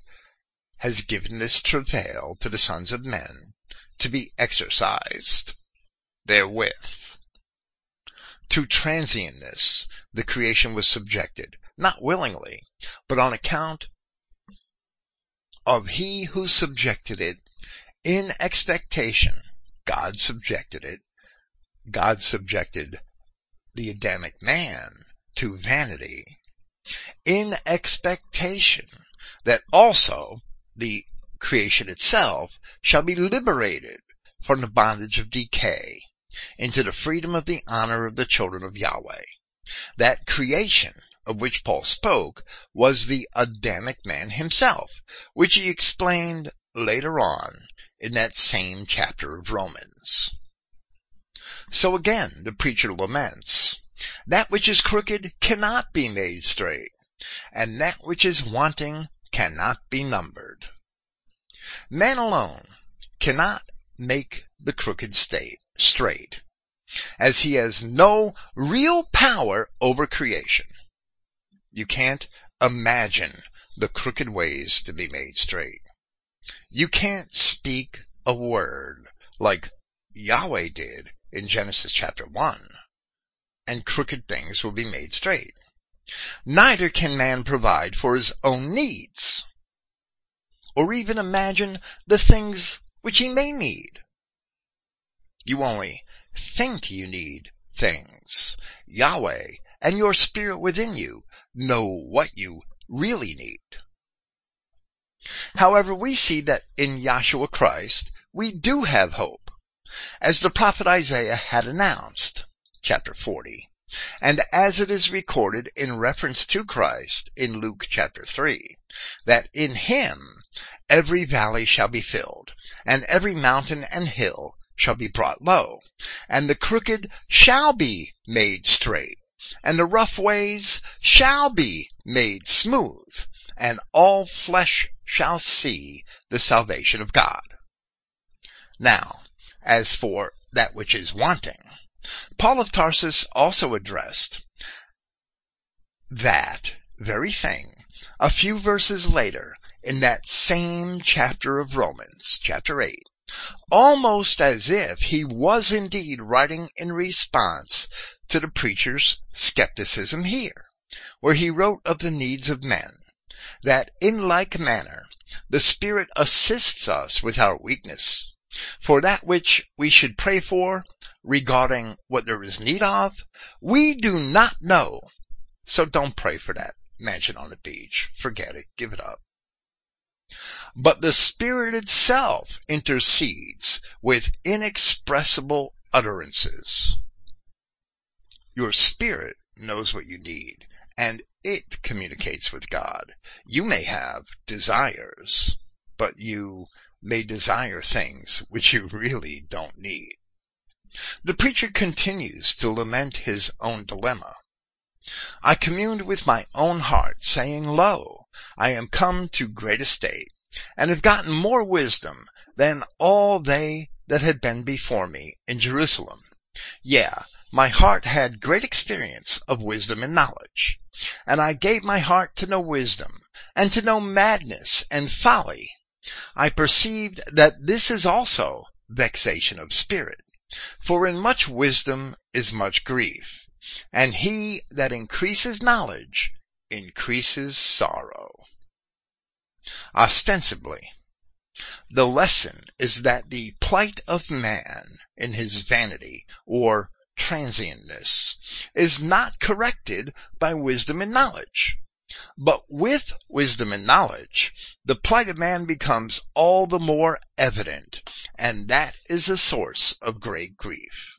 has given this travail to the sons of men to be exercised therewith. To transientness the creation was subjected, not willingly, but on account of he who subjected it in expectation. God subjected it. God subjected the Adamic man to vanity in expectation that also the creation itself shall be liberated from the bondage of decay into the freedom of the honor of the children of Yahweh. That creation of which Paul spoke was the Adamic man himself, which he explained later on in that same chapter of Romans. So again, the preacher laments, that which is crooked cannot be made straight, and that which is wanting cannot be numbered. Man alone cannot make the crooked state straight, as he has no real power over creation. You can't imagine the crooked ways to be made straight. You can't speak a word like Yahweh did in Genesis chapter 1, and crooked things will be made straight. Neither can man provide for his own needs or even imagine the things which he may need. You only think you need things. Yahweh and your spirit within you know what you really need. However, we see that in Yahshua Christ, we do have hope, as the prophet Isaiah had announced, chapter 40, and as it is recorded in reference to Christ in Luke chapter 3, that in him every valley shall be filled, and every mountain and hill shall be brought low, and the crooked shall be made straight, and the rough ways shall be made smooth, and all flesh shall see the salvation of God. Now, as for that which is wanting, Paul of Tarsus also addressed that very thing a few verses later in that same chapter of Romans, chapter 8, almost as if he was indeed writing in response to the preacher's skepticism here, where he wrote of the needs of men, that in like manner the Spirit assists us with our weakness. For that which we should pray for, regarding what there is need of, we do not know. So don't pray for that mansion on the beach. Forget it. Give it up. But the Spirit itself intercedes with inexpressible utterances. Your spirit knows what you need, and it communicates with God. You may have desires, but you may desire things which you really don't need. The preacher continues to lament his own dilemma. I communed with my own heart, saying, Lo, I am come to great estate, and have gotten more wisdom than all they that had been before me in Jerusalem. Yea, my heart had great experience of wisdom and knowledge. And I gave my heart to know wisdom, and to know madness and folly. I perceived that this is also vexation of spirit. For in much wisdom is much grief, and he that increases knowledge increases sorrow. Ostensibly, the lesson is that the plight of man in his vanity or transientness is not corrected by wisdom and knowledge. But with wisdom and knowledge, the plight of man becomes all the more evident, and that is a source of great grief.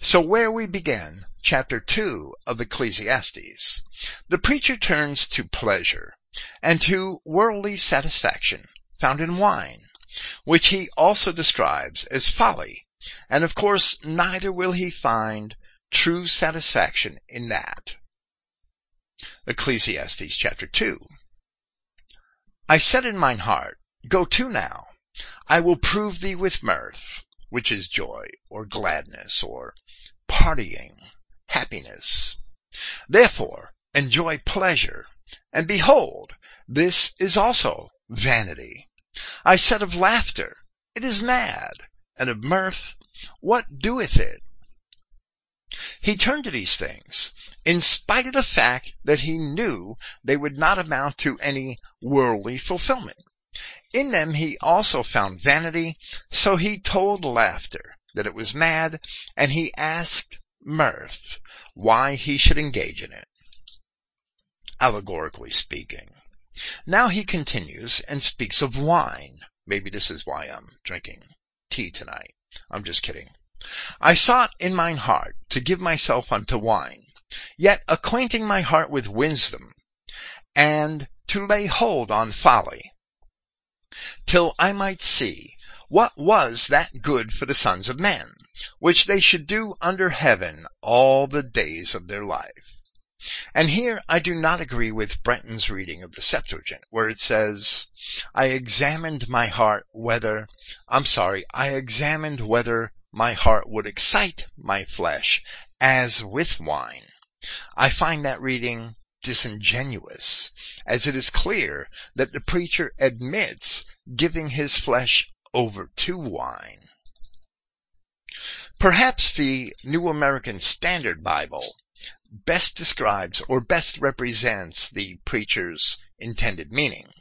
So where we begin, chapter 2 of Ecclesiastes, the preacher turns to pleasure and to worldly satisfaction found in wine, which he also describes as folly and of course, neither will he find true satisfaction in that. Ecclesiastes chapter 2. I said in mine heart, Go to now. I will prove thee with mirth, which is joy, or gladness, or partying, happiness. Therefore, enjoy pleasure, and behold, this is also vanity. I said of laughter, it is mad, and of mirth, what doeth it? He turned to these things, in spite of the fact that he knew they would not amount to any worldly fulfillment. In them he also found vanity, so he told laughter that it was mad, and he asked mirth why he should engage in it. Allegorically speaking. Now he continues and speaks of wine. Maybe this is why I'm drinking tea tonight. I'm just kidding. I sought in mine heart to give myself unto wine, yet acquainting my heart with wisdom, and to lay hold on folly, till I might see what was that good for the sons of men, which they should do under heaven all the days of their life. And here I do not agree with Brenton's reading of the Septuagint, where it says, I examined my heart whether, I'm sorry, I examined whether my heart would excite my flesh as with wine. I find that reading disingenuous, as it is clear that the preacher admits giving his flesh over to wine. Perhaps the New American Standard Bible best describes or best represents the preacher's intended meaning.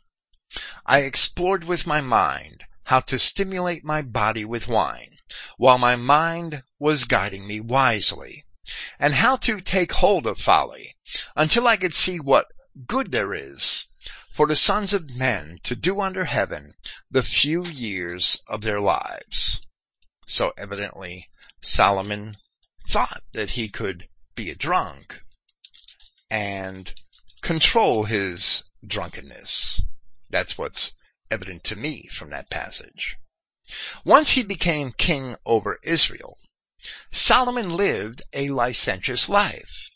I explored with my mind how to stimulate my body with wine, while my mind was guiding me wisely, and how to take hold of folly until I could see what good there is for the sons of men to do under heaven the few years of their lives. So evidently Solomon thought that he could be a drunk and control his drunkenness. That's what's evident to me from that passage. Once he became king over Israel, Solomon lived a licentious life.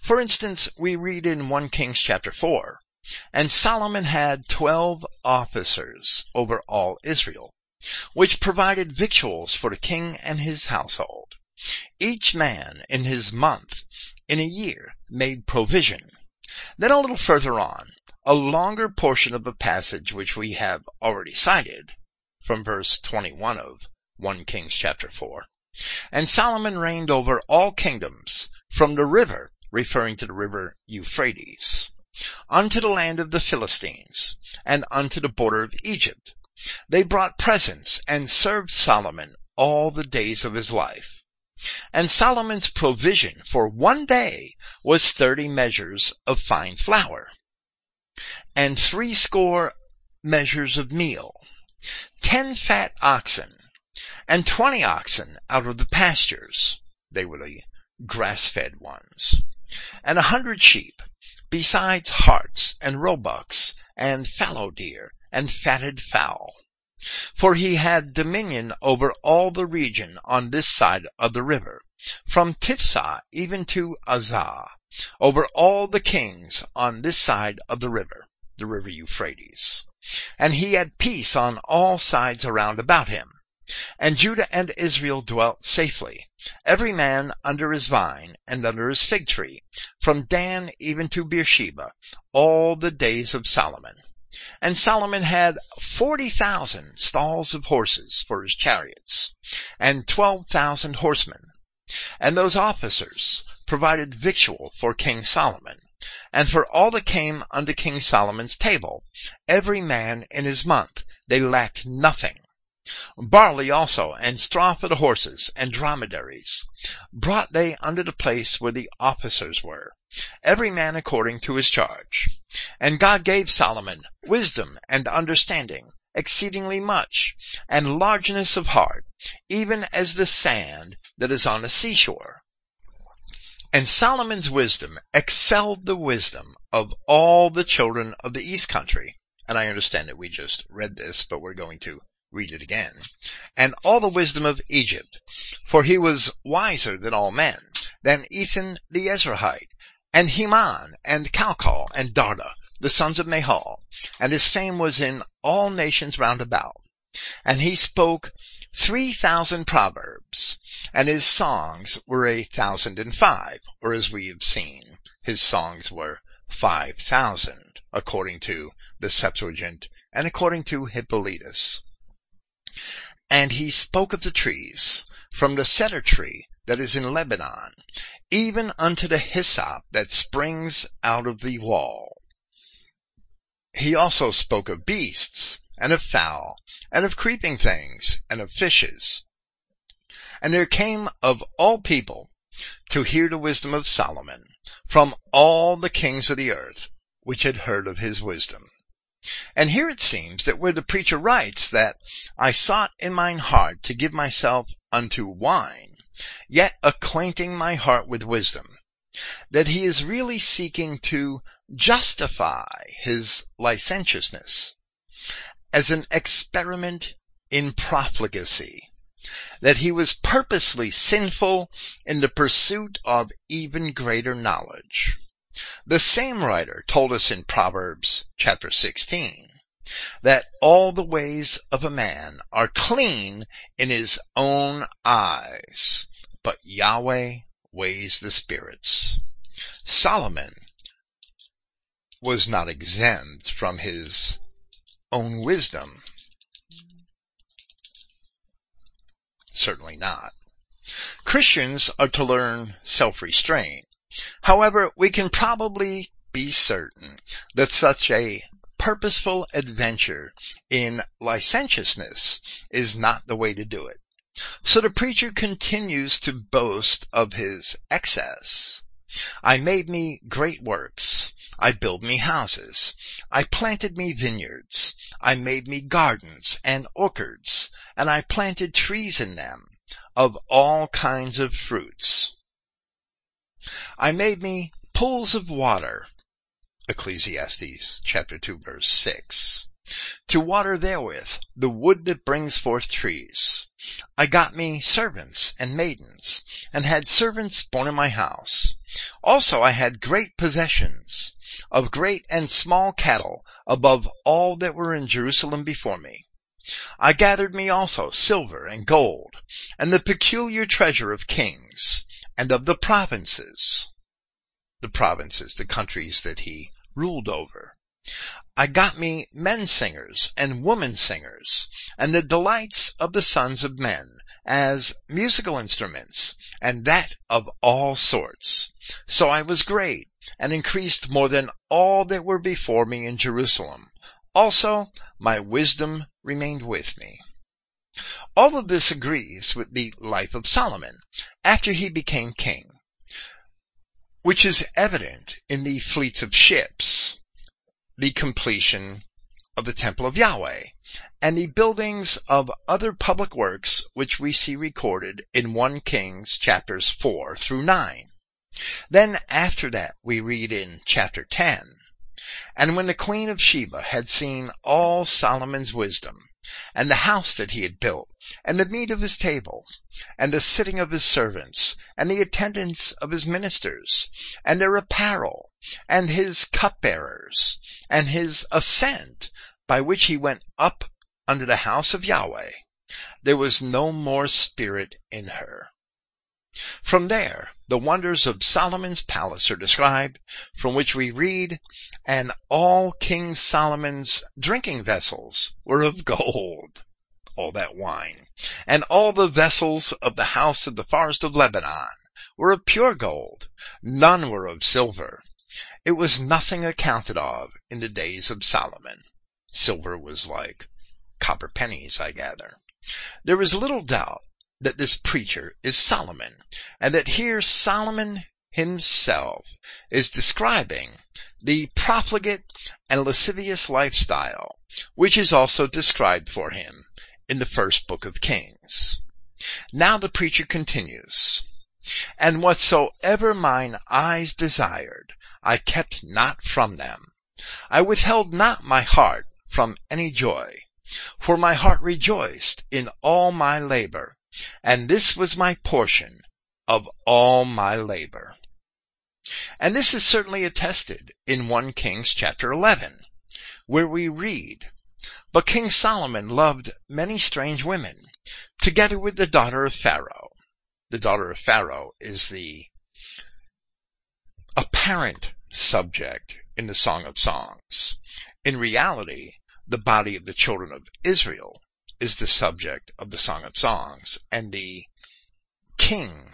For instance, we read in 1 Kings chapter 4, and Solomon had twelve officers over all Israel, which provided victuals for the king and his household. Each man in his month in a year made provision. Then a little further on, a longer portion of a passage which we have already cited, from verse 21 of 1 Kings chapter 4. And Solomon reigned over all kingdoms, from the river, referring to the river Euphrates, unto the land of the Philistines, and unto the border of Egypt. They brought presents and served Solomon all the days of his life. And Solomon's provision for one day was thirty measures of fine flour, and threescore measures of meal, ten fat oxen, and twenty oxen out of the pastures. They were the grass-fed ones, and a hundred sheep, besides harts and roebucks and fallow deer and fatted fowl. For he had dominion over all the region on this side of the river, from Tiphsah even to Azzah, over all the kings on this side of the river, the river Euphrates. And he had peace on all sides around about him. And Judah and Israel dwelt safely, every man under his vine and under his fig tree, from Dan even to Beersheba, all the days of Solomon. And Solomon had forty thousand stalls of horses for his chariots, and twelve thousand horsemen. And those officers provided victual for King Solomon, and for all that came unto King Solomon's table, every man in his month, they lacked nothing. Barley also, and straw for the horses, and dromedaries, brought they unto the place where the officers were, every man according to his charge. And God gave Solomon wisdom and understanding, exceedingly much, and largeness of heart, even as the sand that is on the seashore. And Solomon's wisdom excelled the wisdom of all the children of the east country. And I understand that we just read this, but we're going to read it again. And all the wisdom of Egypt, for he was wiser than all men, than Ethan the Ezrahite, and Heman, and Calcol, and Darda, the sons of Mahol, and his fame was in all nations round about. And he spoke three thousand proverbs, and his songs were a thousand and five, or as we have seen, his songs were five thousand, according to the Septuagint, and according to Hippolytus. And he spoke of the trees, from the cedar tree that is in Lebanon, even unto the hyssop that springs out of the wall. He also spoke of beasts, and of fowl, and of creeping things, and of fishes. And there came of all people to hear the wisdom of Solomon from all the kings of the earth, which had heard of his wisdom. And here it seems that where the preacher writes that I sought in mine heart to give myself unto wine, yet acquainting my heart with wisdom, that he is really seeking to justify his licentiousness as an experiment in profligacy, that he was purposely sinful in the pursuit of even greater knowledge. The same writer told us in Proverbs chapter 16 that all the ways of a man are clean in his own eyes, but Yahweh weighs the spirits. Solomon was not exempt from his own wisdom. Certainly not. Christians are to learn self-restraint. However, we can probably be certain that such a purposeful adventure in licentiousness is not the way to do it. So the preacher continues to boast of his excess. I made me great works. I built me houses. I planted me vineyards. I made me gardens and orchards, and I planted trees in them of all kinds of fruits. I made me pools of water. Ecclesiastes chapter 2 verse 6 to water therewith the wood that brings forth trees. I got me servants and maidens, and had servants born in my house. Also I had great possessions, of great and small cattle, above all that were in Jerusalem before me. I gathered me also silver and gold, and the peculiar treasure of kings, and of the provinces. The provinces, the countries that he ruled over. I got me men singers and woman singers, and the delights of the sons of men, as musical instruments, and that of all sorts. So I was great, and increased more than all that were before me in Jerusalem. Also, my wisdom remained with me. All of this agrees with the life of Solomon after he became king, which is evident in the fleets of ships the completion of the temple of Yahweh and the buildings of other public works which we see recorded in 1 Kings chapters 4 through 9. Then after that we read in chapter 10, And when the queen of Sheba had seen all Solomon's wisdom, and the house that he had built, and the meat of his table, and the sitting of his servants, and the attendance of his ministers, and their apparel, and his cupbearers, and his ascent by which he went up unto the house of Yahweh, there was no more spirit in her. From there, the wonders of Solomon's palace are described, from which we read, and all King Solomon's drinking vessels were of gold, all that wine, and all the vessels of the house of the forest of Lebanon were of pure gold, none were of silver, it was nothing accounted of in the days of Solomon. Silver was like copper pennies, I gather. There is little doubt that this preacher is Solomon, and that here Solomon himself is describing the profligate and lascivious lifestyle, which is also described for him in the first book of Kings. Now the preacher continues, And whatsoever mine eyes desired, I kept not from them. I withheld not my heart from any joy. For my heart rejoiced in all my labor, and this was my portion of all my labor. And this is certainly attested in 1 Kings chapter 11, where we read, But King Solomon loved many strange women, together with the daughter of Pharaoh. The daughter of Pharaoh is the apparent subject in the Song of Songs. In reality, the body of the children of Israel is the subject of the Song of Songs, and the king,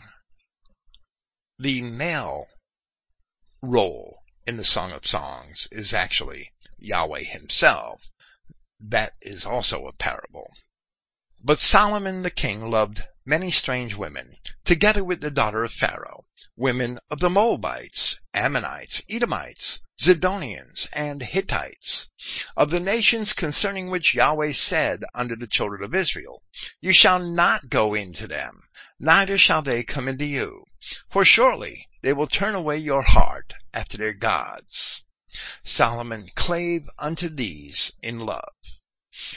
the male role in the Song of Songs is actually Yahweh himself. That is also a parable. But Solomon the king loved many strange women, together with the daughter of Pharaoh, women of the Moabites, Ammonites, Edomites, Zidonians, and Hittites, of the nations concerning which Yahweh said unto the children of Israel, You shall not go into them, neither shall they come into you, for surely they will turn away your heart after their gods. Solomon clave unto these in love.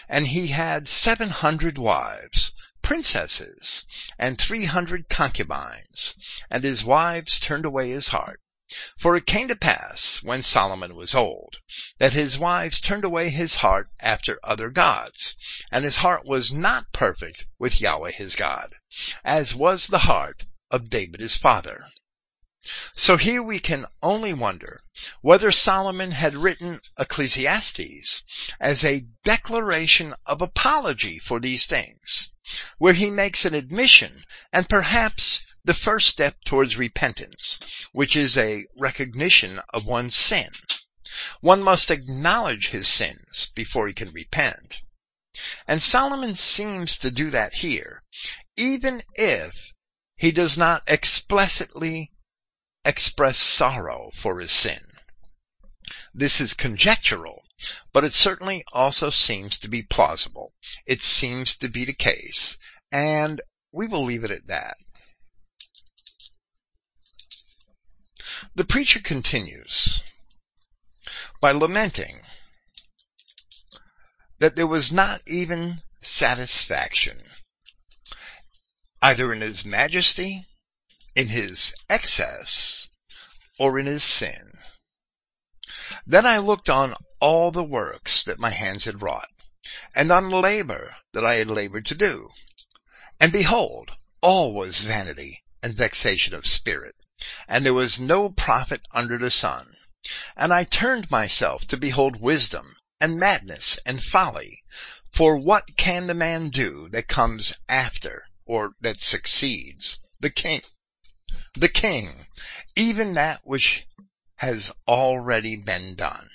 And he had seven hundred wives, princesses and three hundred concubines, and his wives turned away his heart. For it came to pass, when Solomon was old, that his wives turned away his heart after other gods, and his heart was not perfect with Yahweh his God, as was the heart of David his father. So here we can only wonder whether Solomon had written Ecclesiastes as a declaration of apology for these things, where he makes an admission and perhaps the first step towards repentance, which is a recognition of one's sin. One must acknowledge his sins before he can repent. And Solomon seems to do that here, even if he does not explicitly express sorrow for his sin. This is conjectural, but it certainly also seems to be plausible. It seems to be the case, and we will leave it at that. The preacher continues by lamenting that there was not even satisfaction, either in his majesty, in his excess, or in his sin. Then I looked on all the works that my hands had wrought, and on the labor that I had labored to do. And behold, all was vanity and vexation of spirit, and there was no profit under the sun. And I turned myself to behold wisdom and madness and folly. For what can the man do that comes after, or that succeeds, the king? The king, even that which has already been done.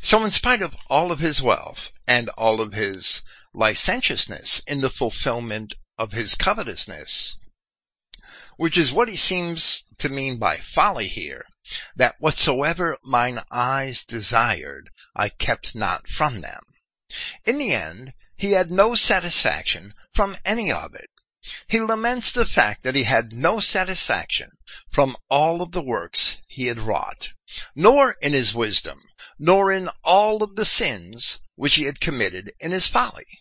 So in spite of all of his wealth and all of his licentiousness in the fulfillment of his covetousness, which is what he seems to mean by folly here, that whatsoever mine eyes desired, I kept not from them. In the end, he had no satisfaction from any of it. He laments the fact that he had no satisfaction from all of the works he had wrought, nor in his wisdom, nor in all of the sins which he had committed in his folly.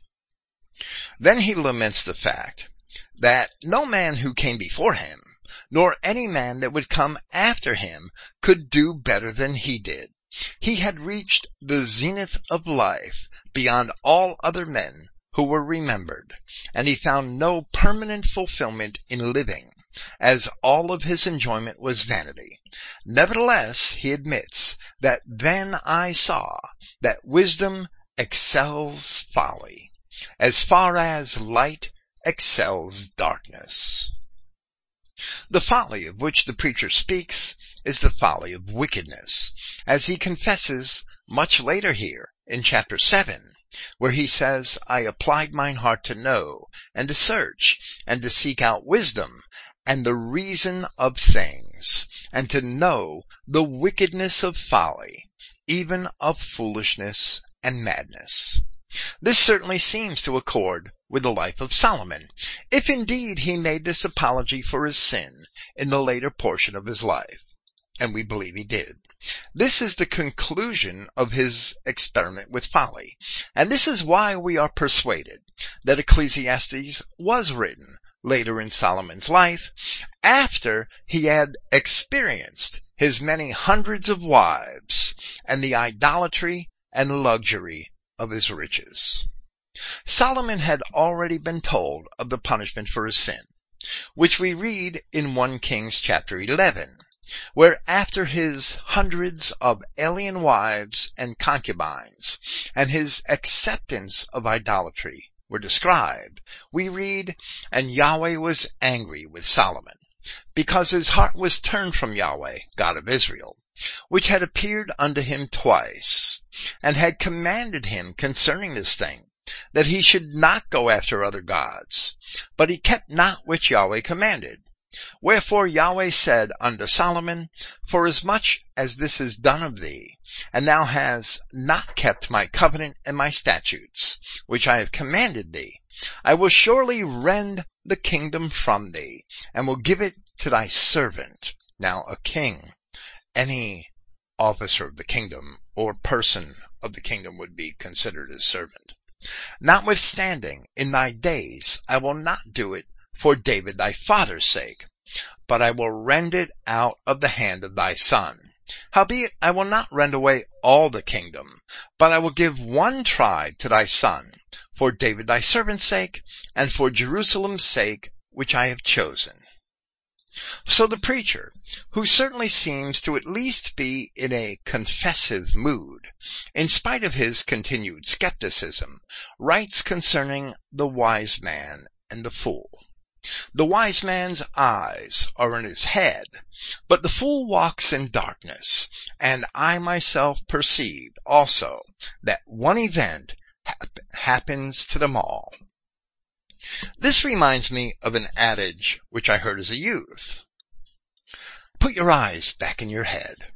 Then he laments the fact that no man who came before him nor any man that would come after him could do better than he did. He had reached the zenith of life beyond all other men who were remembered, and he found no permanent fulfillment in living, as all of his enjoyment was vanity. Nevertheless, he admits that then I saw that wisdom excels folly, as far as light excels darkness. The folly of which the preacher speaks is the folly of wickedness, as he confesses much later here in chapter 7, where he says, I applied mine heart to know, and to search, and to seek out wisdom, and the reason of things, and to know the wickedness of folly, even of foolishness and madness. This certainly seems to accord with the life of Solomon, if indeed he made this apology for his sin in the later portion of his life. And we believe he did. This is the conclusion of his experiment with folly. And this is why we are persuaded that Ecclesiastes was written later in Solomon's life after he had experienced his many hundreds of wives and the idolatry and luxury of his riches. Solomon had already been told of the punishment for his sin, which we read in 1 Kings chapter 11, where after his hundreds of alien wives and concubines and his acceptance of idolatry were described, we read, and Yahweh was angry with Solomon because his heart was turned from Yahweh, God of Israel, which had appeared unto him twice, and had commanded him concerning this thing, that he should not go after other gods. But he kept not which Yahweh commanded. Wherefore Yahweh said unto Solomon, Forasmuch as this is done of thee, and thou hast not kept my covenant and my statutes, which I have commanded thee, I will surely rend the kingdom from thee, and will give it to thy servant. Now a king, any officer of the kingdom or person of the kingdom would be considered his servant. Notwithstanding, in thy days I will not do it for David thy father's sake, but I will rend it out of the hand of thy son. Howbeit I will not rend away all the kingdom, but I will give one tribe to thy son, for David thy servant's sake, and for Jerusalem's sake, which I have chosen. So the preacher, who certainly seems to at least be in a confessive mood, in spite of his continued skepticism, writes concerning the wise man and the fool. The wise man's eyes are in his head, but the fool walks in darkness, and I myself perceived also that one event hap- happens to them all. This reminds me of an adage which I heard as a youth. Put your eyes back in your head.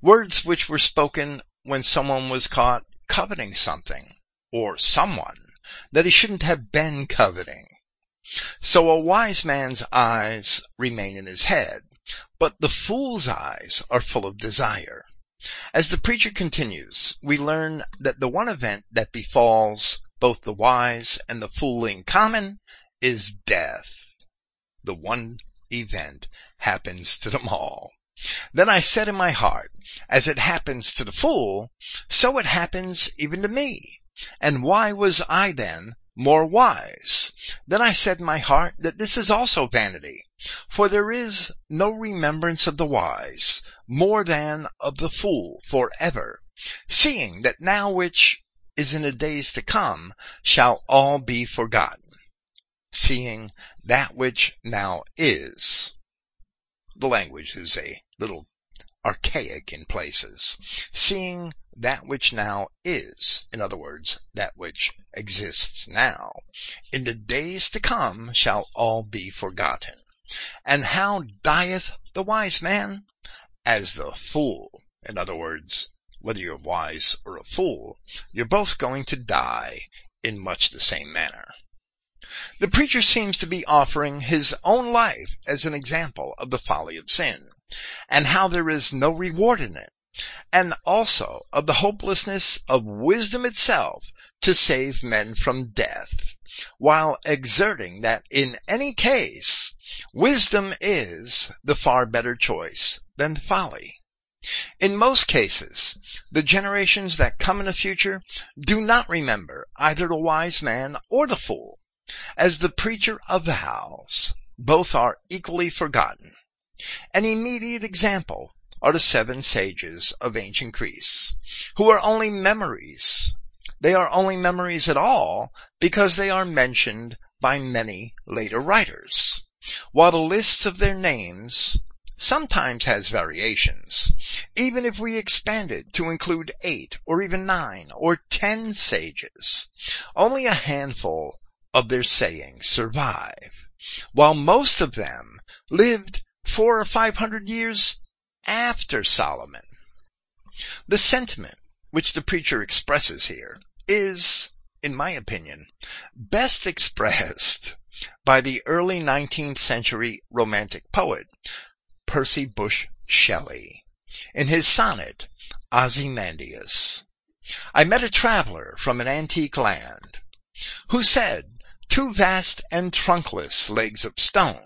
Words which were spoken when someone was caught coveting something or someone that he shouldn't have been coveting. So a wise man's eyes remain in his head, but the fool's eyes are full of desire. As the preacher continues, we learn that the one event that befalls both the wise and the fool in common is death. The one event happens to them all. Then I said in my heart, as it happens to the fool, so it happens even to me. And why was I then more wise? Then I said in my heart that this is also vanity. For there is no remembrance of the wise more than of the fool forever, seeing that now which is in the days to come shall all be forgotten. Seeing that which now is. The language is a little archaic in places. Seeing that which now is, in other words, that which exists now, in the days to come shall all be forgotten. And how dieth the wise man? As the fool. In other words, whether you're wise or a fool, you're both going to die in much the same manner. The preacher seems to be offering his own life as an example of the folly of sin, and how there is no reward in it, and also of the hopelessness of wisdom itself to save men from death, while exerting that in any case, wisdom is the far better choice than folly. In most cases, the generations that come in the future do not remember either the wise man or the fool, as the preacher avows, both are equally forgotten. An immediate example are the seven sages of ancient Greece, who are only memories. They are only memories at all because they are mentioned by many later writers, while the lists of their names sometimes has variations. Even if we expand it to include eight or even nine or ten sages, only a handful of their sayings survive, while most of them lived four or five hundred years after Solomon. The sentiment which the preacher expresses here is, in my opinion, best expressed by the early 19th century romantic poet, Percy Bysshe Shelley, in his sonnet, Ozymandias. I met a traveler from an antique land, who said Two vast and trunkless legs of stone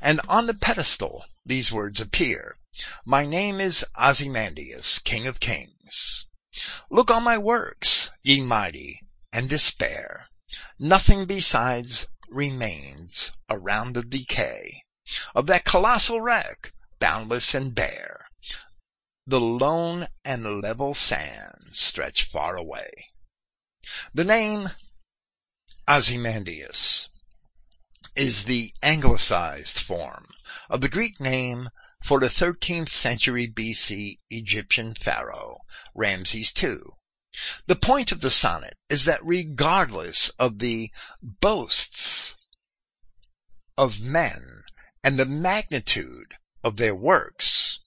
And on the pedestal these words appear. My name is Ozymandias, King of Kings. Look on my works, ye mighty, and despair. Nothing besides remains around the decay of that colossal wreck, boundless and bare. The lone and level sands stretch far away. The name Ozymandias is the anglicized form of the Greek name for the 13th century BC Egyptian pharaoh, Ramses II. The point of the sonnet is that regardless of the boasts of men and the magnitude of their works,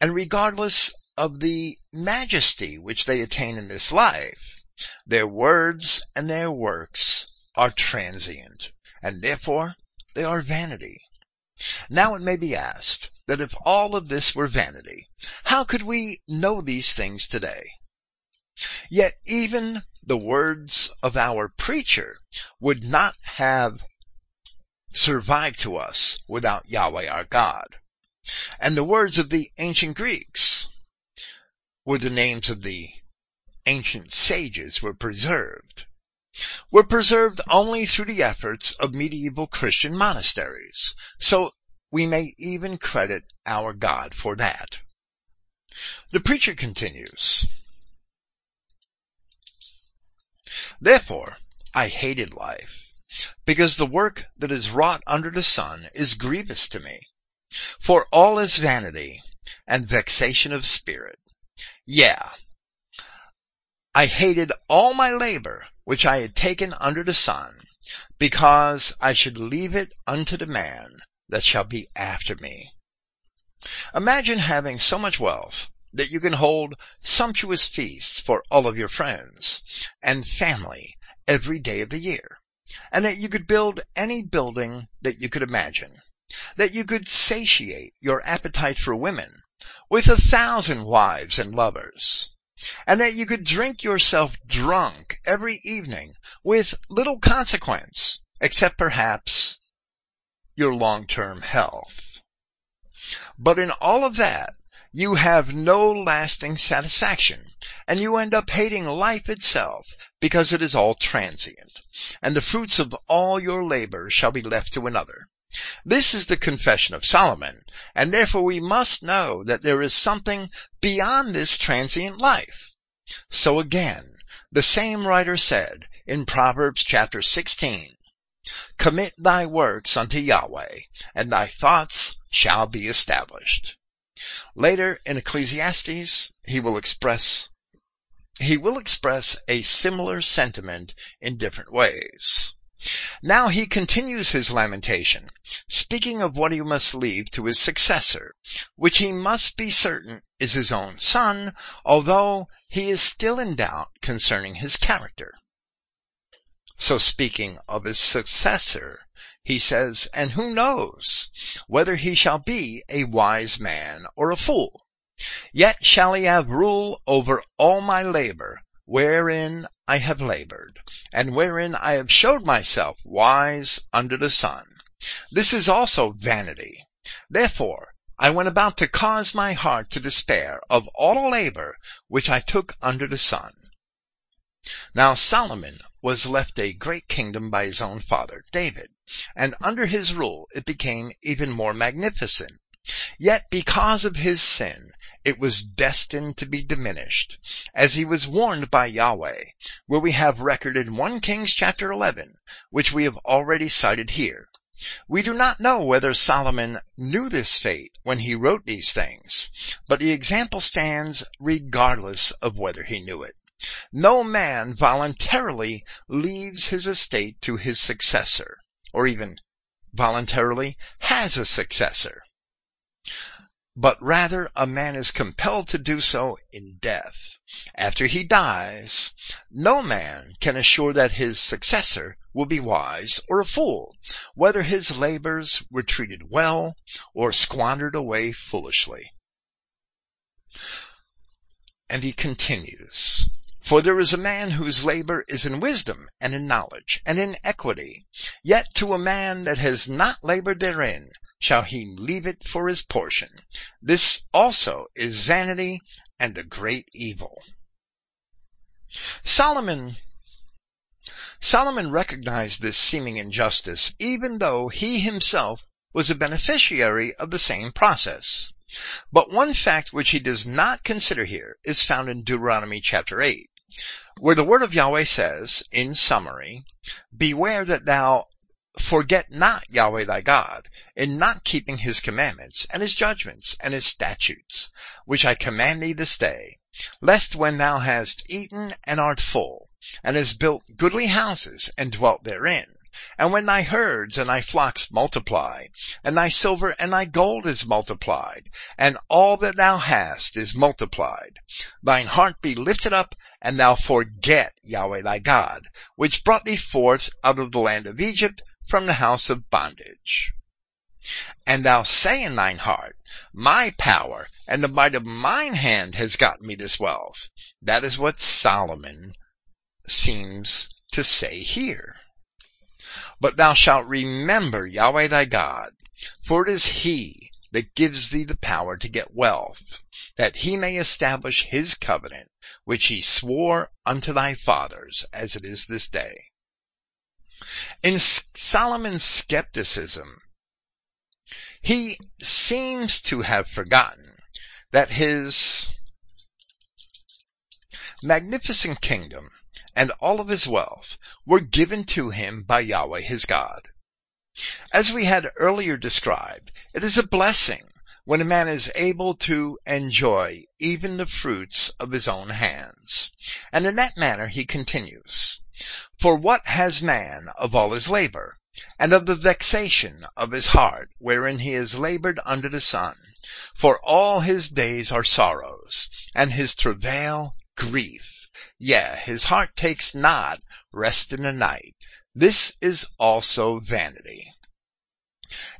and regardless of the majesty which they attain in this life, their words and their works are transient and therefore they are vanity. Now it may be asked that if all of this were vanity, how could we know these things today? Yet even the words of our preacher would not have survived to us without Yahweh our God. And the words of the ancient Greeks were the names of the ancient sages were preserved were preserved only through the efforts of medieval Christian monasteries. So we may even credit our God for that. The preacher continues, Therefore, I hated life, because the work that is wrought under the sun is grievous to me. For all is vanity and vexation of spirit. Yeah. I hated all my labor which I had taken under the sun, because I should leave it unto the man that shall be after me. Imagine having so much wealth that you can hold sumptuous feasts for all of your friends and family every day of the year, and that you could build any building that you could imagine, that you could satiate your appetite for women with a thousand wives and lovers, and that you could drink yourself drunk every evening with little consequence, except perhaps your long-term health. But in all of that, you have no lasting satisfaction, and you end up hating life itself because it is all transient, and the fruits of all your labor shall be left to another. This is the confession of Solomon, and therefore we must know that there is something beyond this transient life. So again, the same writer said in Proverbs chapter 16, Commit thy works unto Yahweh, and thy thoughts shall be established. Later in Ecclesiastes, he will express he will express a similar sentiment in different ways. Now he continues his lamentation, speaking of what he must leave to his successor, which he must be certain is his own son, although he is still in doubt concerning his character. So speaking of his successor, he says, and who knows whether he shall be a wise man or a fool? Yet shall he have rule over all my labor, wherein I have labored, and wherein I have showed myself wise under the sun. This is also vanity. Therefore, I went about to cause my heart to despair of all labor which I took under the sun. Now Solomon was left a great kingdom by his own father, David, and under his rule it became even more magnificent. Yet because of his sin, it was destined to be diminished, as he was warned by Yahweh, where we have record in 1 Kings chapter 11, which we have already cited here. We do not know whether Solomon knew this fate when he wrote these things, but the example stands regardless of whether he knew it. No man voluntarily leaves his estate to his successor, or even voluntarily has a successor. But rather a man is compelled to do so in death. After he dies, no man can assure that his successor will be wise or a fool, whether his labors were treated well or squandered away foolishly. And he continues, for there is a man whose labor is in wisdom and in knowledge and in equity. Yet to a man that has not labored therein shall he leave it for his portion. This also is vanity and a great evil. Solomon Solomon recognized this seeming injustice even though he himself was a beneficiary of the same process. But one fact which he does not consider here is found in Deuteronomy chapter 8 where the word of Yahweh says, in summary, beware that thou forget not Yahweh thy God in not keeping his commandments and his judgments and his statutes, which I command thee this day, lest when thou hast eaten and art full, and hast built goodly houses and dwelt therein, and when thy herds and thy flocks multiply, and thy silver and thy gold is multiplied, and all that thou hast is multiplied, thine heart be lifted up, and thou forget Yahweh thy God, which brought thee forth out of the land of Egypt from the house of bondage. And thou say in thine heart, My power and the might of mine hand has gotten me this wealth. That is what Solomon seems to say here. But thou shalt remember Yahweh thy God, for it is he that gives thee the power to get wealth, that he may establish his covenant, which he swore unto thy fathers, as it is this day. In Solomon's skepticism, he seems to have forgotten that his magnificent kingdom and all of his wealth were given to him by Yahweh his God. As we had earlier described, it is a blessing when a man is able to enjoy even the fruits of his own hands. And in that manner he continues, For what has man of all his labor, and of the vexation of his heart, wherein he has labored under the sun? For all his days are sorrows, and his travail grief. Yea, his heart takes not rest in the night. This is also vanity.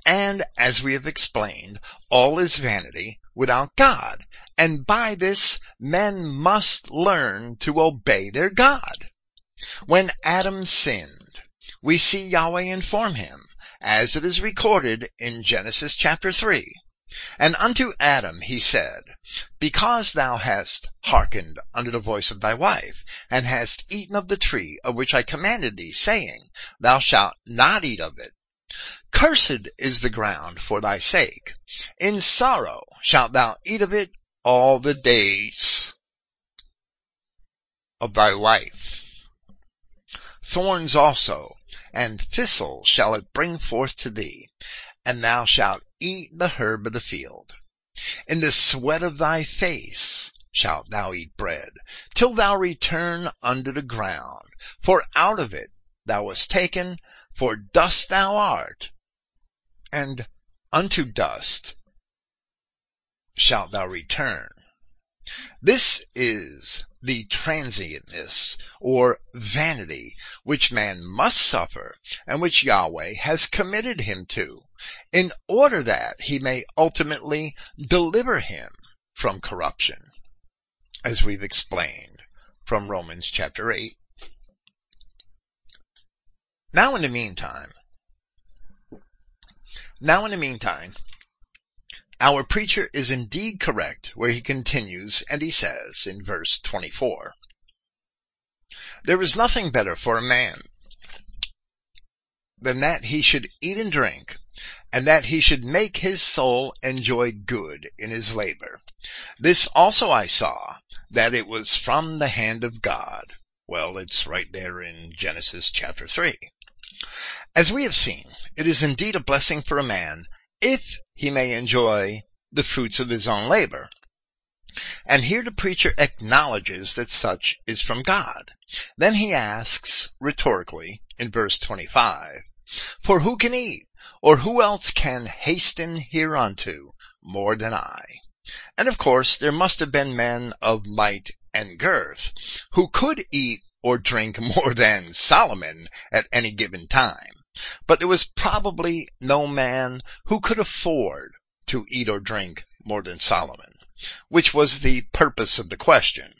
And as we have explained, all is vanity without God. And by this, men must learn to obey their God. When Adam sinned, we see Yahweh inform him, as it is recorded in Genesis chapter 3. And unto Adam he said, Because thou hast hearkened unto the voice of thy wife, and hast eaten of the tree of which I commanded thee, saying, Thou shalt not eat of it. Cursed is the ground for thy sake. In sorrow shalt thou eat of it all the days of thy life. Thorns also and thistles shall it bring forth to thee, and thou shalt eat the herb of the field. In the sweat of thy face shalt thou eat bread, till thou return unto the ground, for out of it thou wast taken, for dust thou art, and unto dust shalt thou return. This is the transientness or vanity which man must suffer and which Yahweh has committed him to in order that he may ultimately deliver him from corruption, as we've explained from Romans chapter 8. Now in the meantime, now in the meantime, our preacher is indeed correct where he continues and he says in verse 24, There is nothing better for a man than that he should eat and drink, and that he should make his soul enjoy good in his labor. This also I saw, that it was from the hand of God. Well, it's right there in Genesis chapter 3. As we have seen, it is indeed a blessing for a man if he may enjoy the fruits of his own labor. And here the preacher acknowledges that such is from God. Then he asks rhetorically in verse 25, For who can eat, or who else can hasten hereunto more than I? And of course there must have been men of might and girth who could eat or drink more than Solomon at any given time. But there was probably no man who could afford to eat or drink more than Solomon, which was the purpose of the question.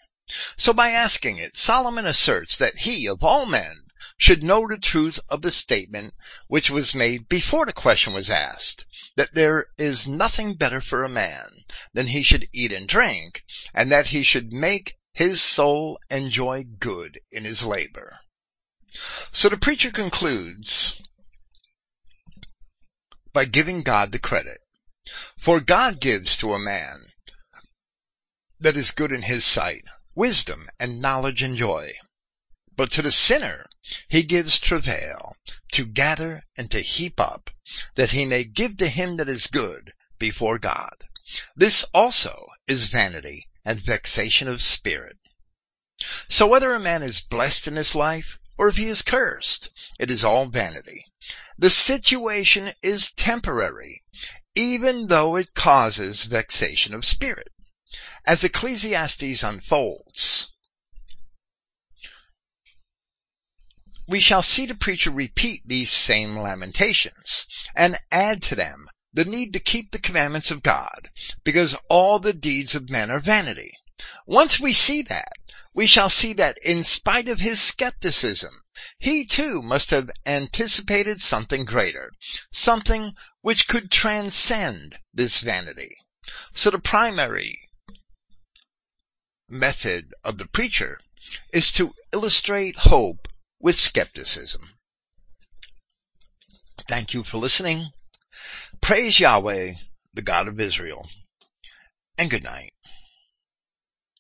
So by asking it, Solomon asserts that he, of all men, should know the truth of the statement which was made before the question was asked, that there is nothing better for a man than he should eat and drink, and that he should make his soul enjoy good in his labor. So the preacher concludes by giving God the credit. For God gives to a man that is good in his sight wisdom and knowledge and joy. But to the sinner he gives travail to gather and to heap up, that he may give to him that is good before God. This also is vanity and vexation of spirit. So whether a man is blessed in his life or if he is cursed, it is all vanity. The situation is temporary, even though it causes vexation of spirit. As Ecclesiastes unfolds, we shall see the preacher repeat these same lamentations and add to them the need to keep the commandments of God because all the deeds of men are vanity. Once we see that, we shall see that in spite of his skepticism, he too must have anticipated something greater, something which could transcend this vanity. So the primary method of the preacher is to illustrate hope with skepticism. Thank you for listening. Praise Yahweh, the God of Israel. and good night.